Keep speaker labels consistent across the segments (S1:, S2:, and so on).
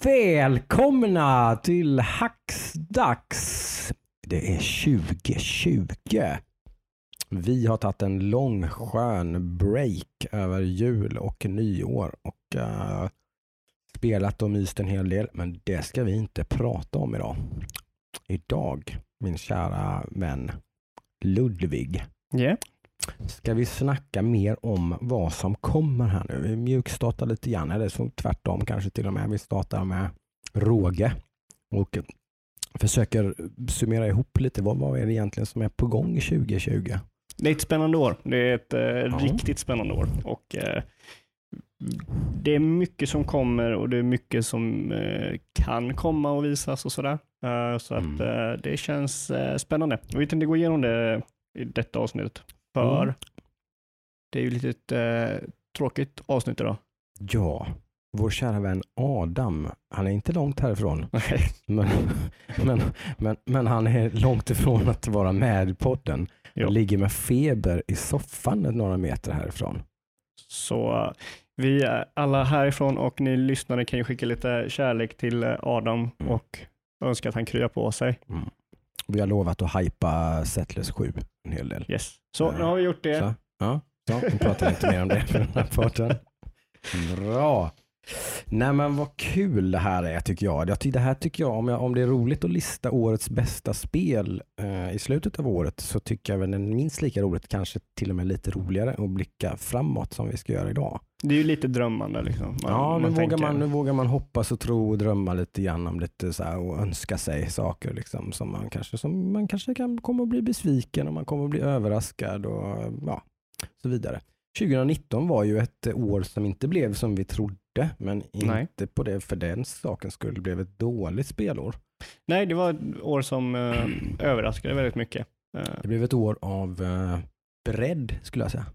S1: Välkomna till Hacksdags. Det är 2020. Vi har tagit en lång skön break över jul och nyår och uh, spelat och myst en hel del, men det ska vi inte prata om idag. Idag, min kära vän Ludvig,
S2: Yeah
S1: ska vi snacka mer om vad som kommer här nu. Vi mjukstartar lite grann, eller så tvärtom kanske till och med. Vi startar med råge och försöker summera ihop lite. Vad, vad är det egentligen som är på gång 2020?
S2: Det är ett spännande år. Det är ett eh, riktigt spännande år. Och, eh, det är mycket som kommer och det är mycket som eh, kan komma och visas och sådär. Eh, så att
S1: Mm.
S2: eh, det känns spännande. Och vi tänkte gå igenom det i detta avsnittet. För
S1: Mm.
S2: det är ju lite ett eh, tråkigt avsnitt idag.
S1: Ja, vår kära vän Adam, han är inte långt härifrån, men, men, men, men han är långt ifrån att vara med i podden. Han ligger med feber i soffan några meter härifrån.
S2: Så eh, vi alla härifrån och ni lyssnare kan ju skicka lite kärlek till eh, Adam
S1: Mm.
S2: och önska att han kryar på sig.
S1: Vi har lovat att hypa Settlers 7 en hel del.
S2: Yes. Så
S1: Ja.
S2: nu har vi gjort det.
S1: Så, ja, så, vi pratar inte mer om det för den här podden. Bra. Nej men vad kul det här är tycker jag. det här tycker jag, om, jag, om det är roligt att lista årets bästa spel eh, i slutet av året så tycker jag väl det är minst lika roligt, kanske till och med lite roligare att blicka framåt som vi ska göra idag.
S2: Det är ju lite drömmande. Liksom. Man,
S1: ja, nu, vågar
S2: tänker-
S1: man, nu vågar man hoppas och tro och drömma lite grann om lite så här och önska sig saker liksom, som man kanske, som man kanske kan komma att bli besviken och man kommer att bli överraskad och ja, så vidare. 2019 var ju ett år som inte blev som vi trodde, men
S2: Nej.
S1: inte på det för den sakens skull blev ett dåligt spelår.
S2: Nej, det var ett år som eh, överraskade väldigt mycket. Eh,
S1: Det blev ett år av eh, bredd skulle jag säga.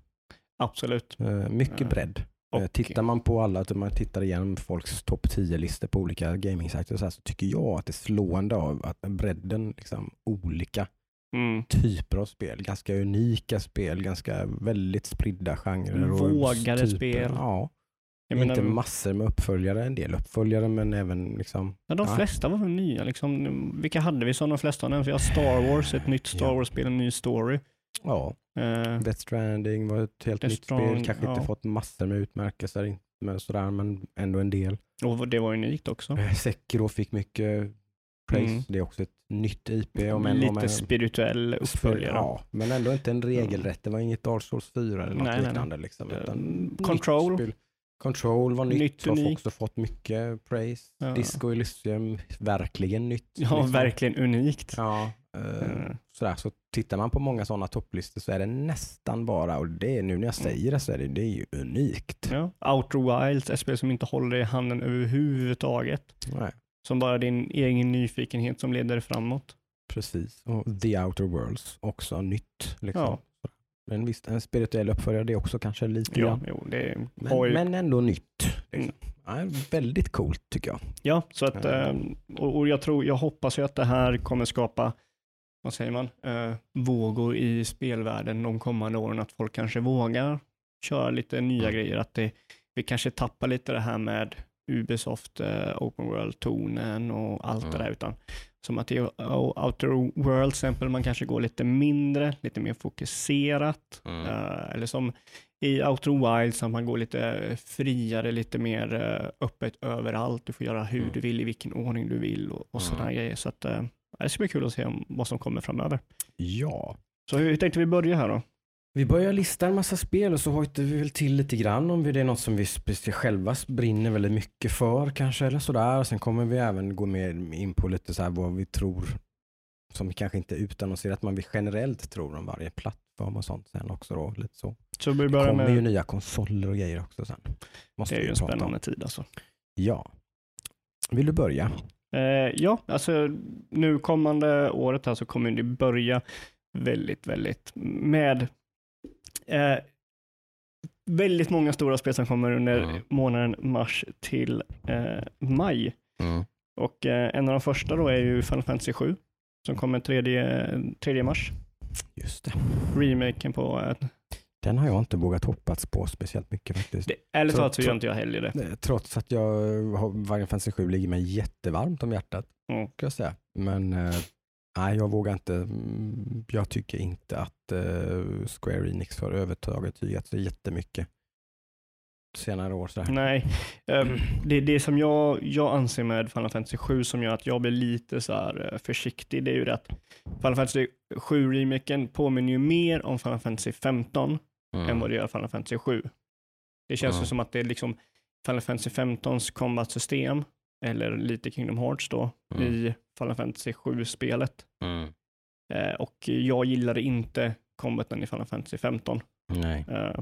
S2: absolut.
S1: Eh, mycket
S2: Ja.
S1: bredd. Eh,
S2: Och,
S1: Tittar man på alla, att man tittar igenom folks topp 10-listor på olika gaming-sajter så, så tycker jag att det är slående av att bredden, liksom, olika
S2: mm,
S1: typer av spel, ganska unika spel, ganska väldigt spridda genrer. och
S2: Vågade
S1: typer.
S2: spel.
S1: Ja,
S2: jag
S1: inte
S2: menar,
S1: massor med uppföljare, en del uppföljare men även liksom,
S2: ja, de
S1: ja.
S2: flesta var väl nya. Liksom. Vilka hade vi som de flesta nämnt? Vi har Star Wars, ett nytt Star. Wars-spel, en ny story.
S1: ja,
S2: Eh,
S1: Death Stranding var ett helt
S2: Death
S1: nytt spel,
S2: Stranding,
S1: kanske inte
S2: ja.
S1: fått massor med utmärkelser, inte- men sådär, men ändå en del.
S2: och det var unikt också.
S1: Eh, Sekiro fick mycket praise.
S2: Mm.
S1: Det är också ett nytt IP. Om än,
S2: Lite
S1: om än,
S2: spirituell uppföljare.
S1: Ja, men ändå inte en regelrätt. Det var inget Dark Souls 4 eller något
S2: Nej,
S1: liknande. Liksom,
S2: Eh,
S1: utan
S2: Control.
S1: Control var nytt,
S2: Nytt,
S1: har också fått mycket praise.
S2: Ja.
S1: Disco Elysium, verkligen nytt.
S2: Ja,
S1: liksom.
S2: verkligen unikt.
S1: Ja, eh,
S2: Mm.
S1: sådär. Så tittar man på många sådana topplistor så är det nästan bara, och det är nu när jag säger det så är det, det är ju unikt.
S2: Ja. Outer Wilds, ett spel som inte håller i handen överhuvudtaget.
S1: Nej,
S2: Som bara din egen nyfikenhet som leder framåt.
S1: precis. Och The Outer Worlds, också nytt. Liksom.
S2: Ja.
S1: Men visst, en spirituell uppföljare det är också kanske lite
S2: Ja,
S1: grann.
S2: jo, det
S1: Men,
S2: ju,
S1: men ändå nytt. Liksom.
S2: Mm.
S1: Ja, väldigt coolt tycker jag.
S2: ja, så att, och, och jag tror, jag hoppas ju att det här kommer skapa, vad säger man, eh, vågor i spelvärlden de kommande åren, att folk kanske vågar köra lite nya
S1: Mm.
S2: grejer, att det, vi kanske tappar lite det här med Ubisoft eh, Open World-tonen och allt
S1: Mm.
S2: det där, utan som att i Outer World exempel, man kanske går lite mindre, lite mer fokuserat,
S1: Mm.
S2: Eh, eller som i Outer Wilds, att man går lite friare, lite mer eh, öppet överallt. Du får göra hur
S1: Mm.
S2: du vill, i vilken ordning du vill och, och
S1: Mm.
S2: sådana grejer. Så att, eh, det ska bli kul att se om, vad som kommer framöver.
S1: Ja.
S2: Så hur tänkte vi börja här då?
S1: Vi börjar lista en massa spel och så hojtar vi väl till lite grann om det är något som vi själva brinner väldigt mycket för kanske eller sådär. Sen kommer vi även gå mer in på lite så här vad vi tror som kanske inte utannonserat men vi generellt tror om varje plattform och sånt sen också då. Lite så.
S2: Så vi
S1: Det
S2: börjar
S1: kommer ju
S2: med,
S1: nya konsoler och grejer också sen. Måste
S2: det är ju en
S1: prata om.
S2: spännande tid alltså.
S1: Ja. Vill du börja?
S2: Eh, ja, alltså nu kommande året här så kommer det börja väldigt, väldigt med eh, väldigt många stora spel som kommer under
S1: Mm.
S2: månaden mars till eh, maj.
S1: Mm.
S2: Och eh, en av de första då är ju Final Fantasy 7 som kommer 3, 3 mars.
S1: Just det.
S2: Remaken på eh,
S1: Den har jag inte vågat hoppats på speciellt mycket faktiskt.
S2: Det, ärligt talat så gör inte jag heller det.
S1: Trots att jag har Final Fantasy 7 ligger mig jättevarmt om hjärtat.
S2: Mm.
S1: Jag säga. Men eh, nej, jag vågar inte. Mm, Jag tycker inte att eh, Square Enix har övertaget så jättemycket senare år. Sådär.
S2: Nej, ehm, det är det som jag, jag anser med Final Fantasy 7 som gör att jag blir lite så här eh, försiktig. Det är ju det att Final Fantasy 7-remaken påminner ju mer om Final Fantasy 15
S1: Mm.
S2: än vad det gör Final Fantasy 7. Det känns ju som att det är liksom Final Fantasy 15s combat-system, eller lite Kingdom Hearts då,
S1: Mm.
S2: i Final Fantasy 7-spelet.
S1: Mm.
S2: Eh, och jag gillade inte combaten i Final Fantasy 15.
S1: Nej.
S2: Eh,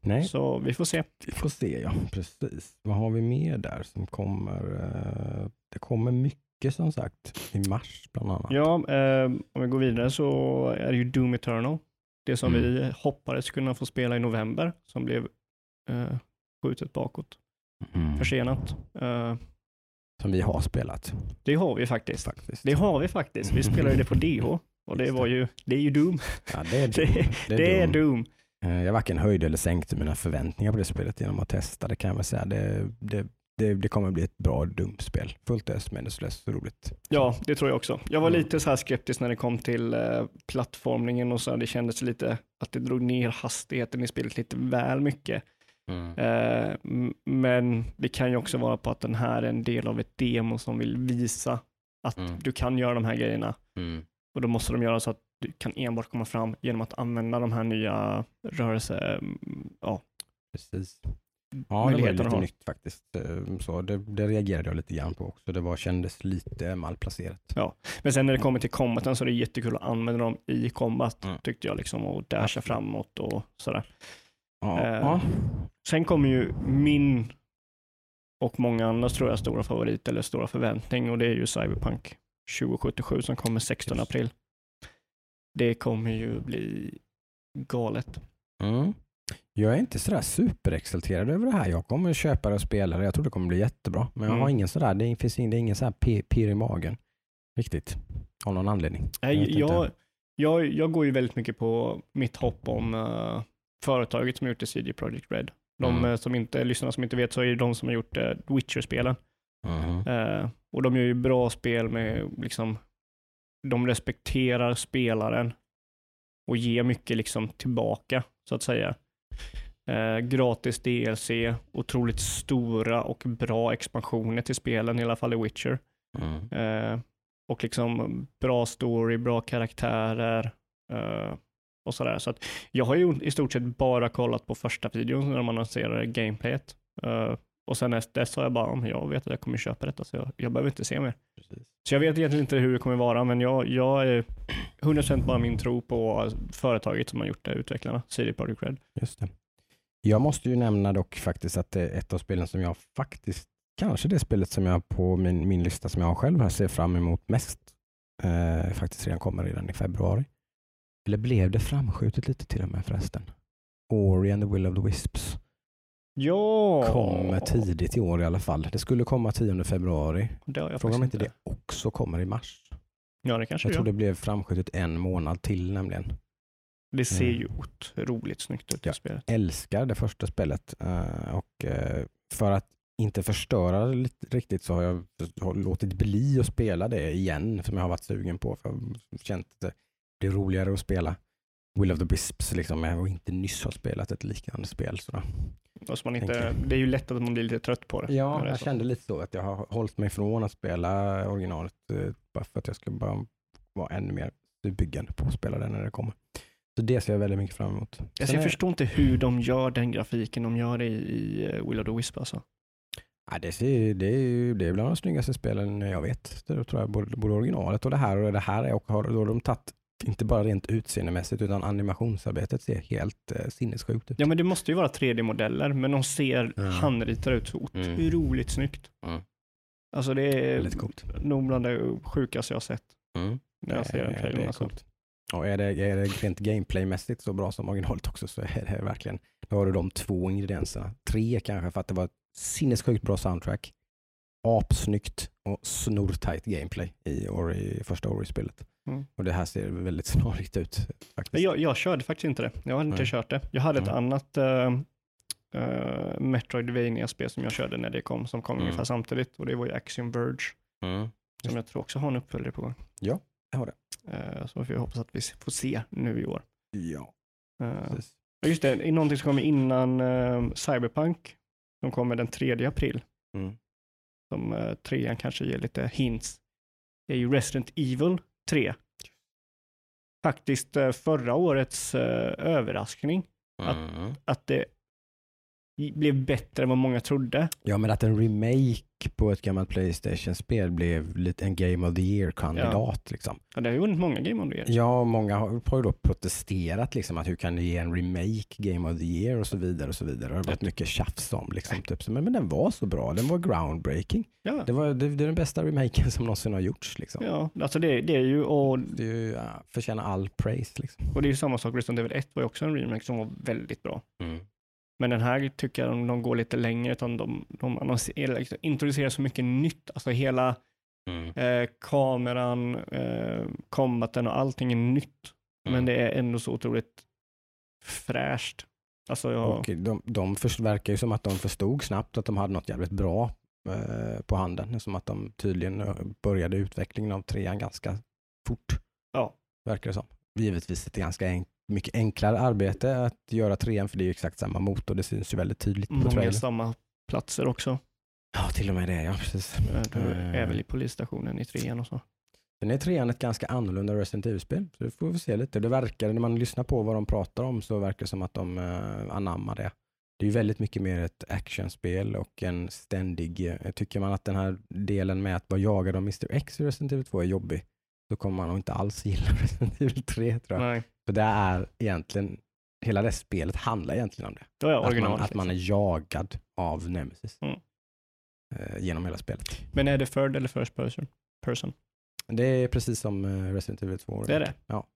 S1: nej,
S2: så vi får se.
S1: vi får se ja. Precis. Vad har vi mer där som kommer? Eh, Det kommer mycket som sagt i mars bland annat.
S2: Ja, eh, om vi går vidare så är det ju Doom Eternal. Det som
S1: Mm.
S2: vi hoppades kunna få spela i november, som blev eh, skjutet bakåt,
S1: Mm.
S2: försenat.
S1: Som vi har spelat
S2: det har vi faktiskt.
S1: faktiskt.
S2: Det har vi faktiskt. Vi spelade det på DH och det var ju, det är ju Doom.
S1: Ja, det är
S2: Det,
S1: Doom.
S2: det är Doom.
S1: Eh, Jag varken höjde eller sänkte mina förväntningar på det spelet genom att testa. Det kan jag väl säga. Det, det, det, det kommer bli ett bra Doom-spel. Fullt ös, meningslöst, roligt.
S2: Ja, det tror jag också. Jag var
S1: Mm.
S2: lite så här skeptisk när det kom till eh, plattformningen och så. Det kändes lite att det drog ner hastigheten i spelet lite väl mycket. Eh, m- men det kan ju också vara på att den här är en del av ett demo som vill visa att
S1: Mm.
S2: du kan göra de här grejerna.
S1: Mm.
S2: Och då måste de göra så att du kan enbart komma fram genom att använda de här nya rörelse... mm, Ja,
S1: Precis. Ja, det var lite
S2: har.
S1: nytt faktiskt. Eh, Så det, det reagerade jag lite grann på också. Det var, kändes lite malplacerat.
S2: Men sen när det kommer till combaten så är det jättekul att använda dem i combat,
S1: Mm.
S2: tyckte jag, liksom, och dasha
S1: Absolut.
S2: framåt och sådär.
S1: Ja,
S2: Eh,
S1: ja.
S2: Sen kommer ju min och många andras tror jag stora favorit eller stora förväntning och det är ju Cyberpunk 2077 som kommer 16
S1: Just.
S2: april. Det kommer ju bli galet.
S1: Mm. Jag är inte sådär superexalterad över det här. Jag kommer köpa det och spela det. Jag tror det kommer bli jättebra. Men jag
S2: Mm.
S1: har ingen sådär, det finns ingen, det är ingen sådär pirr i magen. Riktigt. Av någon anledning.
S2: Nej,
S1: inte.
S2: jag, jag, jag går ju väldigt mycket på mitt hopp om eh, företaget som har gjort det, CD Projekt Red. De
S1: Mm.
S2: eh, som inte, lyssnarna som inte vet så är det de som har gjort uh, Witcher-spelen.
S1: Mhm.
S2: Eh, och de gör ju bra spel med, liksom, de respekterar spelaren och ger mycket liksom tillbaka, så att säga. Eh, gratis DLC, otroligt stora och bra expansioner till spelen, i alla fall i Witcher.
S1: Mm.
S2: Eh, och liksom bra story, bra karaktärer eh, och sådär. Så att jag har ju i stort sett bara kollat på första videon när de annonserade gameplayet. Eh, och sen efter dess har jag bara, "Mm, jag vet att jag kommer köpa detta så jag, jag behöver inte se mer.
S1: Precis.
S2: Så jag vet egentligen inte hur det kommer vara, men jag, jag är 100% bara min tro på företaget som har gjort det, utvecklarna, CD Projekt Red.
S1: Just det. Jag måste ju nämna dock faktiskt att det är ett av spelen som jag faktiskt, kanske det spelet som jag på min, min lista som jag själv här ser fram emot mest, eh, faktiskt redan kommer redan i februari. Eller blev det framskjutet lite till och med förresten? Ori and the Will of the Wisps
S2: Ja!
S1: kommer tidigt i år i alla fall. Det skulle komma 10 februari.
S2: Jag
S1: Frågan om inte det också kommer i mars.
S2: Ja, det kanske
S1: Jag
S2: det
S1: tror det blev framskjutet en månad till nämligen.
S2: Det ser
S1: Mm.
S2: ju otroligt snyggt ut, det
S1: Ja.
S2: spelet.
S1: älskar det första spelet eh, och eh, för att inte förstöra det riktigt så har jag låtit bli att spela det igen som jag har varit sugen på. För jag känt att det blir roligare att spela Will of the Wisps liksom, och inte nyss har spelat ett liknande spel. Så.
S2: Och så man inte, det är ju lätt att man blir lite trött på det.
S1: Ja,
S2: det är
S1: jag
S2: så.
S1: kände lite så att jag har hållit mig från att spela originalet eh, bara för att jag ska bara vara ännu mer byggande på att spela det när det kommer. Så det ser jag väldigt mycket fram emot. Sen
S2: jag
S1: är-
S2: förstår inte hur de gör den grafiken de gör i, i eh, Will of the Wisp alltså.
S1: Ja, det, ser, det, är, det är bland de snyggaste spelen jag vet. Det tror jag, både, både originalet och det här. Och det här är, och har, då har de tagit, inte bara rent utseendemässigt, utan animationsarbetet ser helt eh, sinnessjukt ut.
S2: Ja men det måste ju vara 3D-modeller, men de ser
S1: Mm.
S2: handritade ut så
S1: Mm.
S2: otroligt snyggt.
S1: Mm.
S2: Alltså det är
S1: coolt.
S2: nog bland det sjukaste jag har sett
S1: Mm.
S2: när jag ser
S1: Eh,
S2: den
S1: det
S2: trailern.
S1: är
S2: Alltså.
S1: Och är det, är det rent gameplaymässigt så bra som originalet också så är det verkligen, då har du de två ingredienserna. Tre kanske för att det var ett sinnessjukt bra soundtrack. apsnyggt och snortajt gameplay i, Ori, första Ori-spelet.
S2: Mm.
S1: Och det här ser väldigt snarlikt ut. Faktiskt.
S2: Jag, jag körde faktiskt inte det. Jag hade inte
S1: Nej.
S2: kört det. Jag hade ett
S1: Nej.
S2: annat uh, uh, Metroidvania-spel som jag körde när det kom, som kom
S1: Mm.
S2: ungefär samtidigt och det var ju Axiom Verge,
S1: Mm.
S2: som jag tror också har en uppföljare på gång.
S1: Ja, det har det.
S2: Uh, så jag hoppas att vi får se nu i år.
S1: Ja,
S2: Uh, Just det, någonting som kommer innan eh, Cyberpunk, som kommer den 3 april,
S1: Mm.
S2: som uh, trean kanske ger lite hints, det är ju Resident Evil 3. Faktiskt eh, förra årets eh, överraskning, Att-
S1: Mm.
S2: att det i- blev bättre än vad många trodde.
S1: Ja, men att en remake på ett gammalt Playstation-spel blev lite en Game of the Year-kandidat. Liksom.
S2: Ja, det har ju vunnit många Game of the Year.
S1: Ja, många har har ju då protesterat liksom att hur kan du ge en remake Game of the Year och så vidare och så vidare. Det har varit mycket tjafs om liksom. Typ. så, Men, men den var så bra, den var groundbreaking.
S2: Ja,
S1: Det, var, det, det är den bästa remaken som någonsin har gjorts. Liksom.
S2: ja alltså det, det är ju, och,
S1: Det är ju, ja, förtjänar all praise. Liksom.
S2: och det är ju samma sak, Resident Evil 1 var ju också en remake som var väldigt bra. Men den här tycker jag de, de går lite längre, utan de, de annonserar, liksom, introducerar så mycket nytt. Alltså hela
S1: Mm.
S2: eh, kameran, eh, combaten och allting är nytt. Men
S1: Mm.
S2: det är ändå så otroligt fräscht. Alltså jag,
S1: Och de, de först, verkar ju som att de förstod snabbt att de hade något jävligt bra eh, på handen. Som att de tydligen eh, började utvecklingen av trean ganska fort.
S2: Ja.
S1: Verkar det som. Givetvis ett ganska enk, mycket enklare arbete att göra trean för det är ju exakt samma motor. Det syns ju väldigt tydligt på
S2: många
S1: trailern.
S2: samma platser också.
S1: Ja, till och med det. Ja, precis.
S2: Eh, Du
S1: Eh.
S2: är väl i polisstationen i trean och så.
S1: Sen är trean ett ganska annorlunda Resident Evil-spel. Så det får vi se lite. Det verkar, när man lyssnar på vad de pratar om så verkar det som att de uh, anammar det. Det är ju väldigt mycket mer ett actionspel och en ständig, eh, tycker man att den här delen med att vara jagad av Mr X i Resident Evil 2 är jobbig, så kommer man nog inte alls gilla Resident Evil 3 tror jag.
S2: Nej,
S1: För det är egentligen, hela det spelet handlar egentligen om det.
S2: då är jag
S1: Att man, att man är jagad av Nemesis.
S2: Mm.
S1: eh, genom hela spelet.
S2: Men är det third eller first person? person?
S1: Det är precis som eh, Resident Evil 2.
S2: Det är det?
S1: Ja.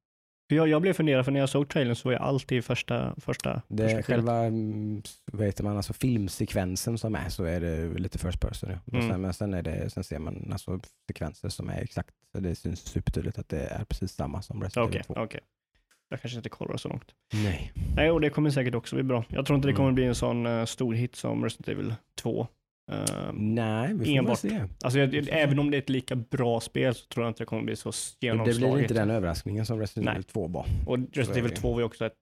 S2: Jag, jag blev funderad, för när jag såg trailern så var jag alltid första, första
S1: Det är själva mm, vad heter man, alltså filmsekvensen som är så är det lite first person. Ja.
S2: Mm.
S1: sen, men sen, är det, sen ser man alltså sekvenser som är exakt, så det syns supertydligt att det är precis samma som Resident Evil 2.
S2: okej. Jag kanske inte kollar så långt.
S1: Nej.
S2: Nej, och det kommer säkert också bli bra. Jag tror inte det
S1: Mm.
S2: kommer bli en sån eh, stor hit som Resident Evil 2. Ehm,
S1: Nej, vi får
S2: Enbart.
S1: se.
S2: alltså, jag, även om det är ett lika bra spel så tror jag inte det kommer bli så
S1: Det
S2: genomslaget.
S1: blir inte den överraskningen som Resident. Evil 2 var.
S2: Och Resident Evil
S1: det.
S2: 2 var ju också ett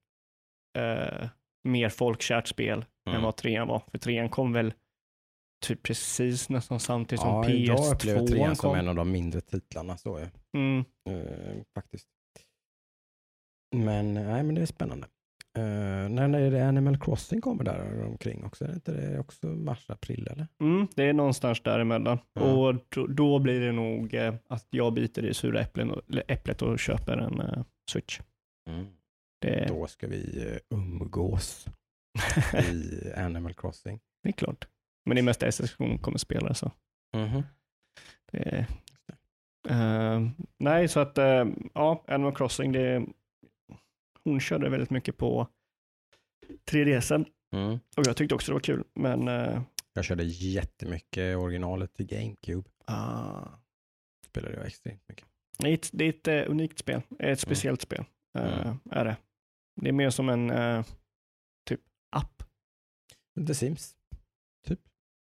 S2: eh, mer folkkärt spel än
S1: Mm.
S2: vad 3 var. För 3 kom väl typ precis nästan samtidigt som
S1: Ja, jag upplever
S2: PS2
S1: trean som
S2: kom.
S1: en av de mindre titlarna. Så, ja.
S2: Mm.
S1: Eh, faktiskt. Men, nej, men det är spännande. Uh, när är det Animal Crossing kommer där omkring också? Är det inte det också mars, april eller?
S2: Mm, det är någonstans däremellan.
S1: Ja.
S2: Och då, då blir det nog eh, att jag biter i sura äpplen och, äpplet och köper en eh, Switch. Det,
S1: Då ska vi eh, umgås i Animal Crossing.
S2: det är klart. Men det är mest SS som kommer spela så.
S1: Mhm.
S2: Det, eh, nej, så att eh, ja, Animal Crossing, det, hon körde väldigt mycket på 3DSen
S1: Mm.
S2: och jag tyckte också det var kul. Men eh,
S1: Jag körde jättemycket originalet i GameCube.
S2: ah,
S1: Spelade jag extremt mycket.
S2: det är ett, det är ett eh, unikt spel, ett speciellt spel. eh,
S1: Mm.
S2: Är det. Det är mer som en eh, typ app.
S1: The Sims.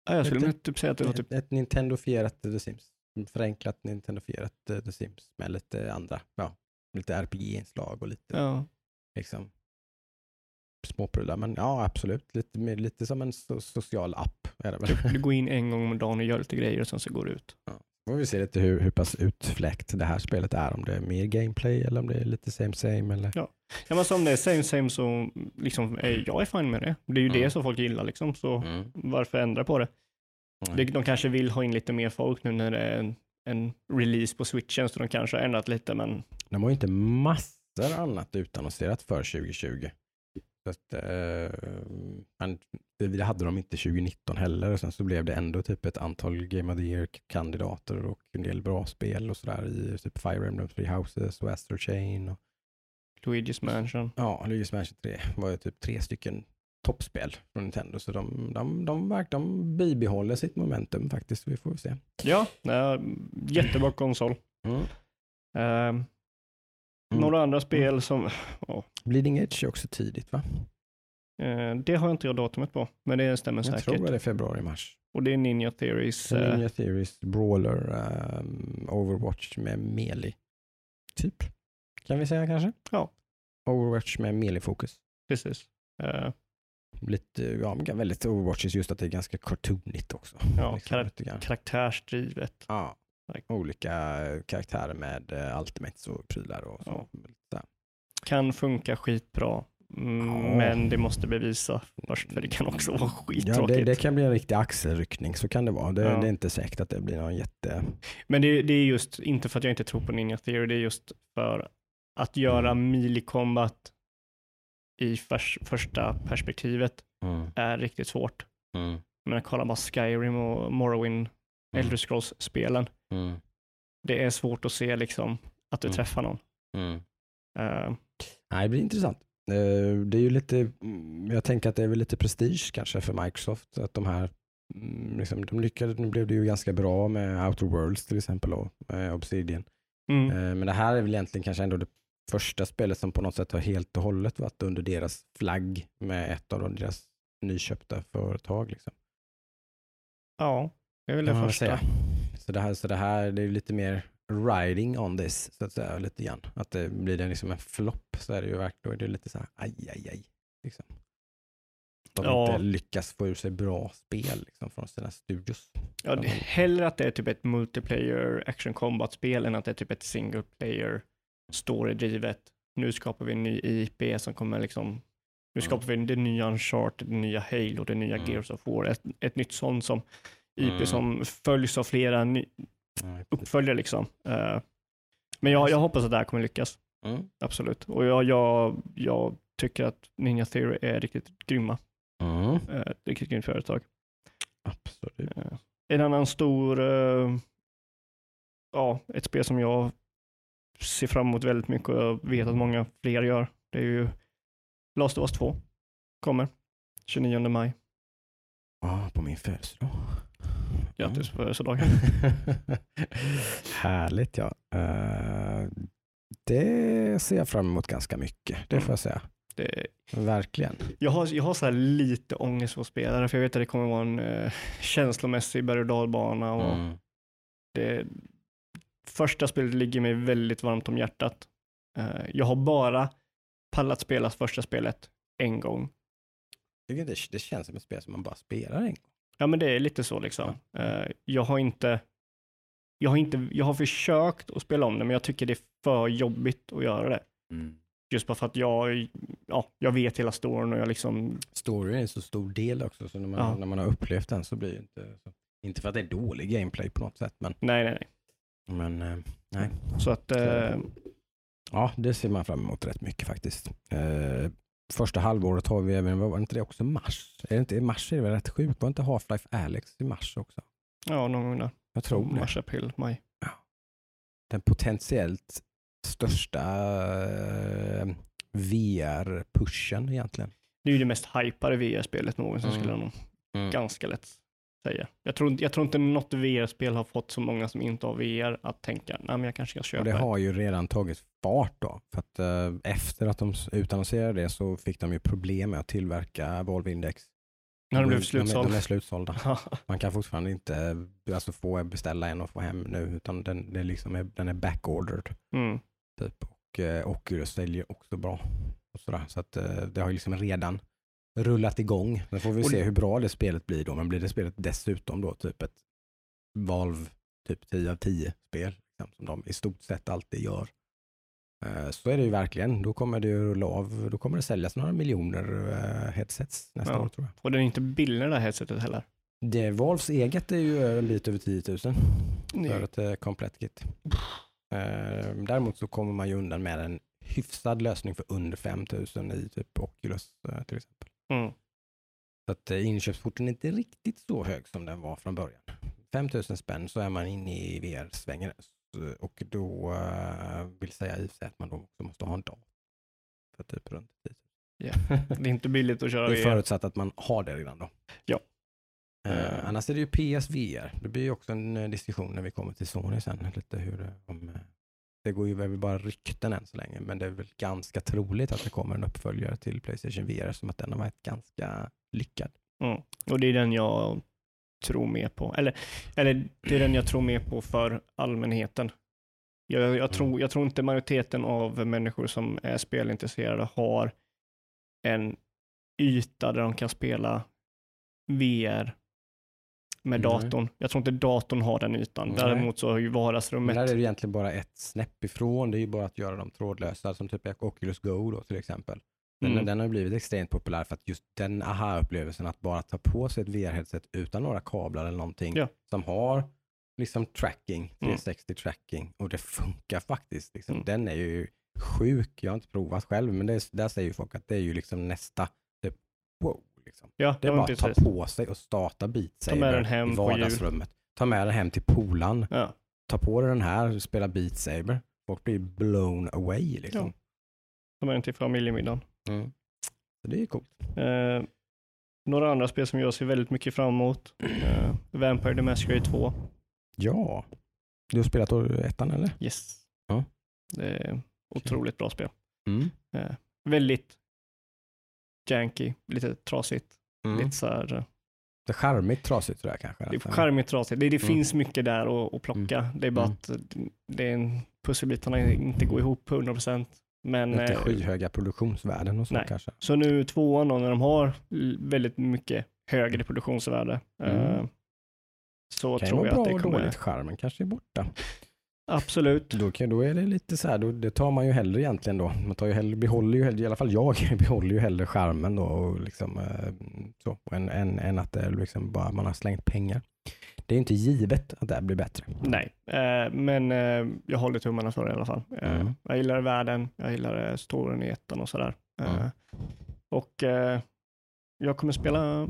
S2: Ja, jag skulle
S1: Ett-
S2: typ säga att det var typ,
S1: Ett, ett Nintendo-fierat The Sims. Förenklat Nintendo-fierat The Sims med lite andra, ja, lite RPG-inslag och lite
S2: ja,
S1: liksom småprylar. Men ja, absolut. Lite, lite som en so social app är det väl.
S2: du går in en gång om dagen och gör lite grejer och sen så går du ut.
S1: Får vi se lite hur, hur pass utfläkt det här spelet är. Om det är mer gameplay eller om det är lite same same. Eller...
S2: Ja, men som det är same same så liksom, är jag är fine med det. Det är ju
S1: Mm.
S2: det som folk gillar liksom, så
S1: Mm.
S2: varför ändra på det? Det? De kanske vill ha in lite mer folk nu när det är en, en release på switchen, så de kanske har ändrat lite, men
S1: De har ju inte massor annat utannonserat för 2020. Så att, eh, men det hade de inte 2019 heller. Och sen så blev det ändå typ ett antal Game of the Year-kandidater och en del bra spel och sådär i typ Fire Emblem Three Houses och Astro Chain. Och,
S2: Luigi's Mansion.
S1: ja, Luigi's Mansion 3 var ju typ tre stycken toppspel från Nintendo. Så de, de, de, de, de bibehåller sitt momentum faktiskt. Vi får se.
S2: Ja, äh, jättebra konsol.
S1: Mm.
S2: Uh, några andra spel som... Oh.
S1: Bleeding Edge är också tidigt va?
S2: Uh, det har inte jag datumet på, men det stämmer
S1: jag
S2: säkert.
S1: Jag tror det är februari-mars.
S2: Och det är Ninja Theories.
S1: Uh, Ninja Theories, Brawler, um, Overwatch med Melee. Typ. Kan vi säga kanske?
S2: Ja.
S1: Overwatch med Melee-fokus.
S2: Precis. Uh,
S1: lite, ja, väldigt Overwatch just att det är ganska cartoonigt också.
S2: Ja, liksom, kar karaktärsdrivet.
S1: Ja, olika karaktärer med uh, ultimates och prylar och så.
S2: Ja. Kan funka skitbra, mm, ja. men det måste bevisa först, för det kan också vara skittråkigt.
S1: Ja, det, det kan bli en riktig axelryckning, så kan det vara. Det, ja. det är inte säkert att det blir någon jätte...
S2: Men det, det, är just, inte för att jag inte tror på Ninja Theory, det är just för att göra mm. melee combat i för, första perspektivet mm. är riktigt svårt. Mm. Men kolla bara Skyrim och Morrowind, mm. Elder Scrolls-spelen. Mm. Det är svårt att se liksom att du mm. träffar någon. Uh,
S1: Nej, det blir intressant. Uh, det är ju lite, mm, jag tänker att det är väl lite prestige kanske för Microsoft att de här Liksom, de lyckades, nu blev det ju ganska bra med Outer Worlds till exempel och eh, Obsidian. Mm. Eh, men det här är väl egentligen kanske ändå det första spelet som på något sätt har helt och hållet varit under deras flagg med ett av deras nyköpta företag. Liksom.
S2: Ja, det är väl det ja, första.
S1: Så det här, så det här det är lite mer riding on this, så att säga, lite grann. Att det blir det liksom en flopp så är det ju verkligen, då är det lite så här, aj, aj, aj. Liksom. De ja. inte lyckas få ur sig bra spel liksom, från sina studios.
S2: Ja, det, hellre att det är typ ett multiplayer action combat-spel än att det är typ ett single player storydrivet. Nu skapar vi en ny IP som kommer liksom, nu skapar vi det nya Uncharted, det nya Halo, det nya mm. Gears of War, ett, ett nytt sånt som IP mm. som följs av flera ny, uppföljare liksom. Uh, men jag, jag hoppas att det här kommer lyckas. Mm. Absolut. Och jag, jag, jag tycker att Ninja Theory är riktigt grymma. Mm. Uh, riktigt grymt företag.
S1: Absolut. Uh,
S2: en annan stor, ja, ett spel som jag ser fram emot väldigt mycket och jag vet att många fler gör. Det är ju Last of Us 2. Kommer 29 maj.
S1: Ja, på min födelsedag.
S2: Grattis på födelsedagen.
S1: Härligt ja. Uh, det ser jag fram emot ganska mycket, det får jag säga. Det... Verkligen.
S2: Jag har, jag har så lite ångest för att spela det, för jag vet att det kommer vara en uh, känslomässig berg och dalbana. Och mm. det, första spelet ligger mig väldigt varmt om hjärtat. Uh, jag har bara pallat spela första spelet en gång.
S1: Det, det känns som ett spel som man bara spelar en gång.
S2: Ja, men det är lite så liksom. Uh, jag har inte jag har, inte, jag har försökt att spela om det, men jag tycker det är för jobbigt att göra det. Mm. Just bara för att jag, ja, jag vet hela storyn och jag liksom...
S1: Storyn är en så stor del också, så när man, ja. när man har upplevt den så blir det inte... Så, inte för att det är dålig gameplay på något sätt, men...
S2: Nej, nej, nej.
S1: Men eh, nej.
S2: Så att... Eh,
S1: ja, det ser man fram emot rätt mycket faktiskt. Eh, första halvåret har vi även, var inte det också mars? Är det inte, mars är det väl rätt sjukt? Var inte Half-Life Alex i mars också?
S2: Ja, någon gång där.
S1: Jag tror det.
S2: Mars, april, maj. Ja.
S1: Den potentiellt största eh, VR-pushen egentligen.
S2: Det är ju det mest hypade VR-spelet någonsin mm. skulle jag nog mm. ganska lätt säga. Jag tror, jag tror inte något VR-spel har fått så många som inte har VR att tänka, nej men jag kanske ska köpa
S1: Och det har ju redan tagit fart då. För att eh, efter att de utannonserade det så fick de ju problem med att tillverka Valve Index.
S2: När de blev slutsålda?
S1: De är slutsålda. Man kan fortfarande inte alltså, få beställa en och få hem nu, utan den, det liksom är, den är backordered. Mm. Typ. Och eh, Oculus säljer också bra. Och sådär. Så att eh, det har ju liksom redan rullat igång. Sen får vi se hur bra det spelet blir då, men blir det spelet dessutom då typ ett Valve typ 10 av 10 spel, liksom, som de i stort sett alltid gör. Eh, så är det ju verkligen. Då kommer det ju rulla av. Då kommer det säljas några miljoner eh, headsets nästa ja. år tror jag.
S2: Och det är inte billigare det här headsetet heller.
S1: Det Valves eget är ju en bit över 10 000 Nej. för ett eh, komplett kit. Däremot så kommer man ju undan med en hyfsad lösning för under 5 000 i typ Oculus till exempel. Mm. Så att eh, inköpsporten är inte riktigt så hög som den var från början. 5000 spänn så är man inne i VR-svängen och då uh, vill säga i sig att man då också måste ha en dag. För typ runt 10
S2: Det är inte billigt att köra
S1: Det är
S2: VR.
S1: förutsatt att man har det redan då.
S2: Ja.
S1: Eh, annars är det ju PSVR. Det blir ju också en eh, diskussion när vi kommer till Sony sen. Lite hur om, eh, det går ju väl bara rykten än så länge, men det är väl ganska troligt att det kommer en uppföljare till Playstation VR som att den har varit ganska lyckad.
S2: Mm. Och det är den jag tror mer på. Eller, eller det är den jag tror mer på för allmänheten. Jag, jag, tror, jag tror inte majoriteten av människor som är spelintresserade har en yta där de kan spela VR med datorn. Jag tror inte datorn har den ytan.
S1: Nej.
S2: Däremot så har ju
S1: Men
S2: vardagsrummet.
S1: där är det egentligen bara ett snäpp ifrån. Det är ju bara att göra dem trådlösa, som typ Oculus Go då till exempel. Den,
S2: Mm.
S1: den har blivit extremt populär för att just den aha-upplevelsen att bara ta på sig ett VR-headset utan några kablar eller någonting
S2: Ja.
S1: som har liksom tracking,
S2: Mm.
S1: 360 tracking och det funkar faktiskt. Liksom.
S2: Mm.
S1: Den är ju sjuk. Jag har inte provat själv men det är, där säger ju folk att det är ju liksom nästa, det, wow. Liksom.
S2: Ja,
S1: Det är
S2: ja,
S1: bara att ta på sig och starta Beat
S2: Ta med den
S1: Saber
S2: hem
S1: i vardagsrummet. Ta med den hem till polan.
S2: Ja.
S1: Ta på dig den här, spela Beat Saber. Folk blir blown away liksom.
S2: Ta med den till familjemiddagen.
S1: Mm. Så det är coolt.
S2: Eh, några andra spel som jag ser väldigt mycket fram emot. Eh, Vampire the Masquerade 2.
S1: Ja. Du har spelat ettan eller?
S2: Yes.
S1: Ja.
S2: Det är otroligt bra spel.
S1: Mm.
S2: Väldigt janky, lite trasigt.
S1: Mm.
S2: Lite så här, eh,
S1: Det är charmigt trasigt tror jag kanske.
S2: det är charmigt trasigt. Det, det
S1: Mm.
S2: finns mycket där att, att plocka. Det är bara
S1: Mm.
S2: att det är en, pusselbitarna inte går ihop på 100%. Men,
S1: Inte
S2: eh,
S1: skyhöga produktionsvärden och så
S2: nej.
S1: kanske.
S2: så nu tvåan då, när de har väldigt mycket högre produktionsvärde.
S1: Mm.
S2: eh, så
S1: kan
S2: tror
S1: vara
S2: jag att det
S1: och
S2: kommer,
S1: dåligt. Charmen kanske är borta.
S2: Absolut.
S1: Då, kan, då är det lite så här, då, det tar man ju hellre egentligen då. Man tar ju hellre, behåller ju hellre, i alla fall jag, behåller ju hellre charmen då och liksom eh, så, än, än, än att det liksom bara man har slängt pengar. Det är inte givet att det här blir bättre.
S2: Nej, eh, men eh, jag håller tummarna för det i alla fall. Eh,
S1: Mm.
S2: Jag gillar världen, jag gillar eh, storyn i ettan och sådär. Eh,
S1: Mm.
S2: Och jag kommer spela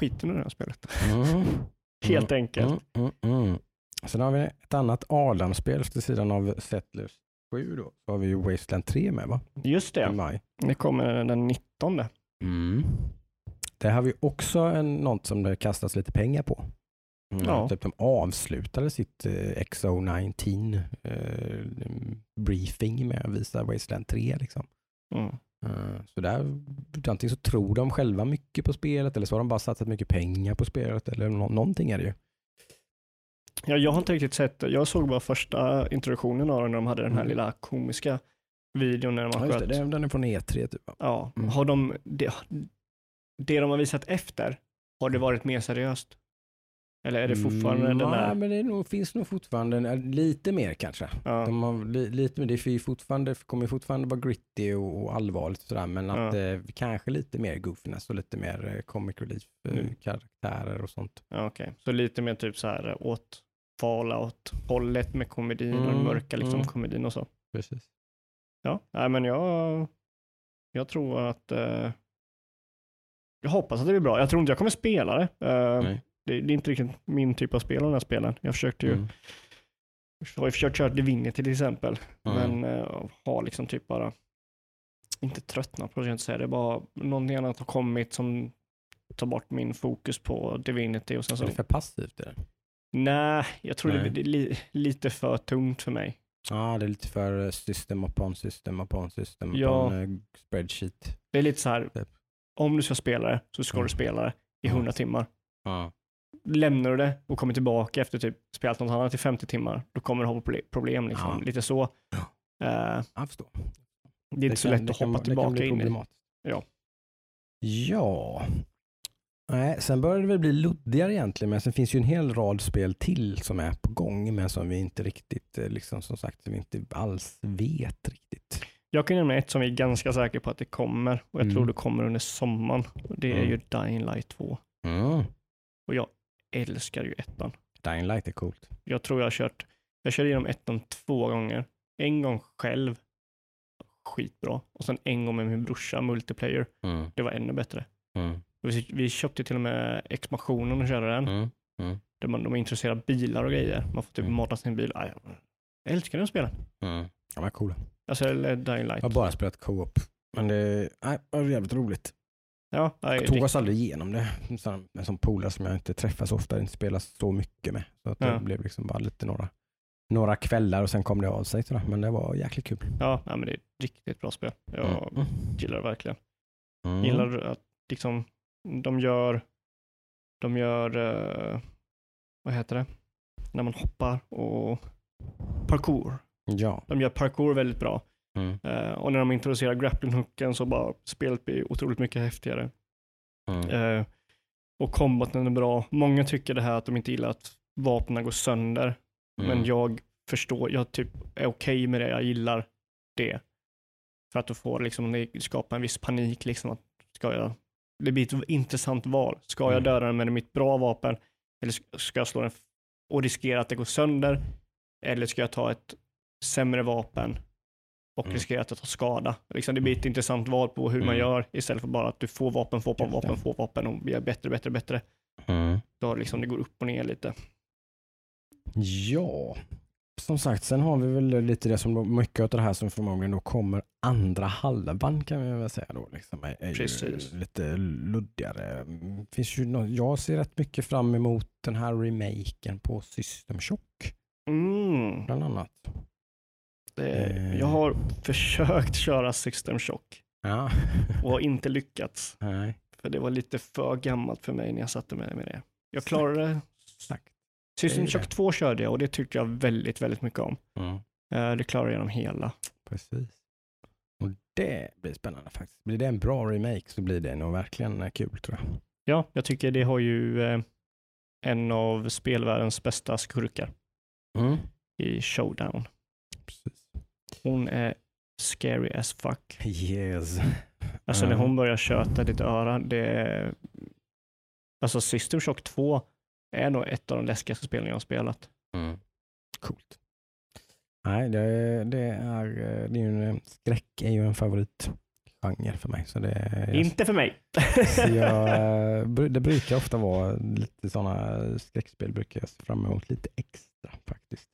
S2: skiten ur det här spelet.
S1: Mm.
S2: Helt enkelt.
S1: Sen har vi ett annat Adam-spel efter sidan av Settlers 7 då. Så har vi ju Wasteland 3 med va?
S2: Just
S1: I
S2: det,
S1: maj.
S2: det kommer den 19.
S1: Mm. Det har vi också en, något som det kastas lite pengar på. Mm,
S2: Ja.
S1: Typ de avslutade sitt eh, XO19 eh, briefing med att visa Wasteland 3. Liksom.
S2: Mm.
S1: Eh, så där, antingen så tror de själva mycket på spelet eller så har de bara satsat mycket pengar på spelet eller nå- någonting är det ju.
S2: Ja, jag har inte riktigt sett, jag såg bara första introduktionen av den när de hade den här
S1: Mm.
S2: lilla komiska videon när de
S1: Ja, just det, det- den är från E3 typ.
S2: Ja,
S1: Mm.
S2: har de, det, det de har visat efter, har det varit mer seriöst? Eller är det fortfarande
S1: Mm,
S2: den
S1: nej,
S2: där?
S1: men det nog, finns nog fortfarande en- lite mer kanske.
S2: Ja.
S1: De har li, lite, det är fortfarande, kommer fortfarande vara gritty och, och allvarligt och sådär, men att
S2: Ja.
S1: eh, kanske lite mer goofiness och lite mer eh, comic relief eh,
S2: Mm.
S1: och sånt.
S2: Ja, Okej, så lite mer typ så här åt Fallout-hållet med komedin och den
S1: Mm,
S2: mörka liksom
S1: mm.
S2: komedin och så.
S1: Precis.
S2: Ja, nej, men jag, jag tror att eh, jag hoppas att det blir bra. Jag tror inte jag kommer spela det. Eh, det, det är inte riktigt min typ av spel, de här spelen. Jag försökte ju,
S1: Mm.
S2: jag har försökt köra Divinity till exempel,
S1: Mm.
S2: men uh, har liksom typ bara inte tröttnat på det, jag inte säga. Det är bara någonting annat har kommit som tar bort min fokus på Divinity och sen
S1: Så det är för passivt. Det?
S2: Nej, jag tror
S1: Nej.
S2: det blir li, lite för tungt för mig.
S1: Ja, det är lite för eh, system upon system upon system
S2: Ja.
S1: upon eh, spreadsheet.
S2: Det är lite så här,
S1: Typ.
S2: om du ska spela det så ska
S1: Mm.
S2: du spela det i
S1: Ja.
S2: 100 timmar.
S1: Ja.
S2: Lämnar du det och kommer tillbaka efter typ spelat något annat i 50 timmar, då kommer du ha proble- problem liksom.
S1: Ja.
S2: Lite så.
S1: Ja.
S2: Eh,
S1: Jag förstår.
S2: det är inte så
S1: kan-
S2: lätt
S1: det
S2: att hoppa
S1: det kan
S2: tillbaka in i. Ja.
S1: Ja. Nej, sen börjar det väl bli luddigare egentligen, men sen finns ju en hel rad spel till som är på gång, men som vi inte riktigt, eh, liksom som sagt, som vi inte alls vet riktigt.
S2: Jag kan nämna ett som vi är ganska säkra på att det kommer och jag
S1: Mm.
S2: tror det kommer under sommaren. Det är
S1: Mm.
S2: ju Dying Light 2.
S1: Mm.
S2: Och jag älskar ju ettan.
S1: Dying Light är coolt.
S2: Jag tror jag har kört, jag körde igenom ettan två gånger. En gång själv, skitbra. Och sen en gång med min brorsa, multiplayer.
S1: Mm.
S2: Det var ännu bättre. Vi, vi köpte till och med expansionen och körde den.
S1: Mm. Mm.
S2: Där man, de är intresserade av bilar och grejer. Man får typ
S1: Mm.
S2: mata sin bil. Aj, Jag älskar den spelen.
S1: Mm. De är coola.
S2: Alltså, eller Dying Light.
S1: Jag har bara spelat co-op Men det, nej, det var jävligt roligt.
S2: Ja, nej,
S1: Jag tog oss aldrig igenom det. En sån polare som jag inte träffar så ofta, inte spelar så mycket med. Så att
S2: Ja.
S1: det blev liksom bara lite några, några kvällar och sen kom det av sig. Sådär. Men det var jäkligt kul.
S2: ja, nej, men det är ett riktigt bra spel. Jag
S1: Mm.
S2: gillar det verkligen.
S1: Mm.
S2: Gillar att liksom, de gör, de gör, eh, vad heter det, när man hoppar och parkour.
S1: Ja.
S2: De gör parkour väldigt bra.
S1: Mm.
S2: Eh, och när de introducerar grapplinghooken så bara spelet blir otroligt mycket häftigare.
S1: Mm.
S2: Eh, och kombaten är bra. Många tycker det här att de inte gillar att vapnen går sönder. Men
S1: Mm.
S2: jag förstår, jag typ är okej med det, jag gillar det. För att du får liksom, det skapar en viss panik liksom att ska jag, det blir ett intressant val. Ska jag
S1: Mm.
S2: döda den med mitt bra vapen eller ska- jag slå den och riskera att det går sönder? Eller ska jag ta ett sämre vapen och
S1: Mm.
S2: riskera att jag tar skada? Liksom, det blir ett intressant val på hur man
S1: Mm.
S2: gör istället för bara att du får vapen, får vapen, vapen, får vapen och blir bättre, bättre, bättre.
S1: Mm.
S2: Då liksom det går upp och ner lite.
S1: Ja, som sagt, sen har vi väl lite det som mycket av det här som förmodligen då kommer andra halvan kan vi väl säga då. Liksom, är, är
S2: Precis.
S1: lite luddigare. Finns ju nå- jag ser rätt mycket fram emot den här remaken på System Shock
S2: Mm.
S1: bland annat.
S2: Det,
S1: Eh.
S2: jag har försökt köra System Shock
S1: Ja.
S2: och har inte lyckats.
S1: Nej,
S2: För det var lite för gammalt för mig när jag satte mig med det. Jag klarade
S1: exakt.
S2: System Shock
S1: det.
S2: 2 körde jag och det tyckte jag väldigt, väldigt mycket om.
S1: Mm.
S2: Det klarade jag genom hela.
S1: Precis. Och det blir spännande faktiskt. Blir det en bra remake så blir det nog verkligen eh, kul tror jag.
S2: Ja, jag tycker det har ju eh, en av spelvärldens bästa skurkar
S1: Mm.
S2: i Showdown.
S1: Precis.
S2: Hon är scary as fuck.
S1: Yes.
S2: Alltså när hon börjar köta ditt öra, det är... Alltså System Shock 2 är nog ett av de läskigaste spelen jag har spelat.
S1: Mm. Coolt. Nej, det, det är, eh, det är ju en, skräck är ju en favoritgenre för mig. Så det, jag,
S2: Inte för mig.
S1: så jag, eh, det brukar ofta vara lite sådana skräckspel brukar jag se fram emot lite extra faktiskt.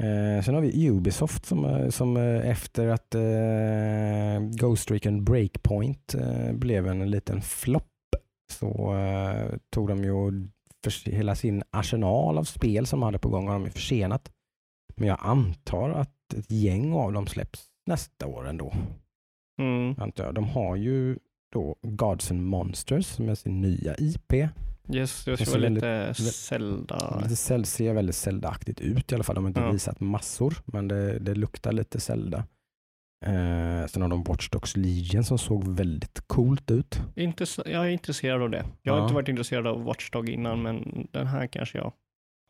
S1: Eh, sen har vi Ubisoft som, eh, som eh, efter att eh, Ghost Recon Breakpoint eh, blev en liten flopp så eh, tog de ju för, hela sin arsenal av spel som de hade på gång har de försenat. Men jag antar att ett gäng av dem släpps nästa år ändå.
S2: Mm.
S1: Antar jag. De har ju då Gods and Monsters med sin nya IP.
S2: Yes, det vara
S1: väldigt-
S2: lite Zelda.
S1: Det Zel- ser väldigt Zelda-aktigt ut i alla fall. De har inte
S2: Ja.
S1: visat massor, men det, det luktar lite Zelda. Eh, sen har de Watch Dogs Legion som såg väldigt coolt ut.
S2: Intress- jag är intresserad av det. Jag har
S1: Ja.
S2: inte varit intresserad av Watchdog innan, men den här kanske jag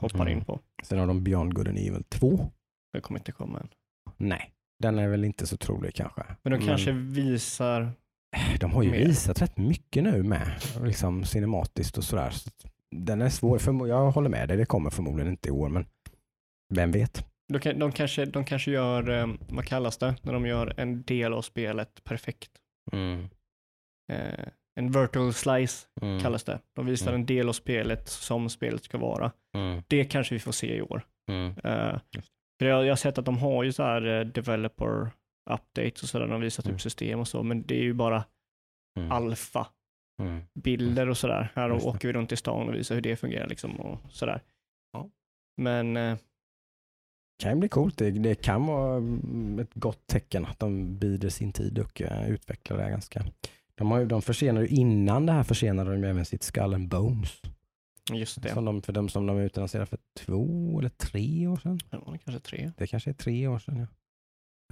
S2: hoppar
S1: Mm.
S2: in på.
S1: Sen har de Beyond Good and Evil 2.
S2: Det kommer inte komma än.
S1: Nej, den är väl inte så trolig kanske.
S2: Men de kanske visar,
S1: De har ju
S2: mer.
S1: visat rätt mycket nu med, liksom cinematiskt och sådär. Så den är svår, för, jag håller med dig, det kommer förmodligen inte i år, men vem vet?
S2: De, de, kanske, de kanske gör, eh, vad kallas det, när de gör en del av spelet perfekt.
S1: Mm.
S2: Eh, en vertical slice
S1: Mm.
S2: kallas det. De visar
S1: Mm.
S2: en del av spelet som spelet ska vara.
S1: Mm.
S2: Det kanske vi får se i år.
S1: Mm.
S2: Eh, för jag, jag har sett att de har ju så här eh, developer updates och sådär, de visar typ
S1: Mm.
S2: system och så, men det är ju bara alfa bilder och sådär. Här åker vi runt i stan och visar hur det fungerar liksom och sådär.
S1: Ja.
S2: Men eh,
S1: kan bli coolt. Det, det kan vara mm, ett gott tecken att de bider sin tid och uh, utvecklar det här ganska. De, har, ju- de försenade ju innan det här försenade de även sitt Skull and Bones.
S2: just det,
S1: Som de, för de som de utannonserade för två eller tre år sedan.
S2: det var kanske tre.
S1: Det kanske är tre år sedan. Ja.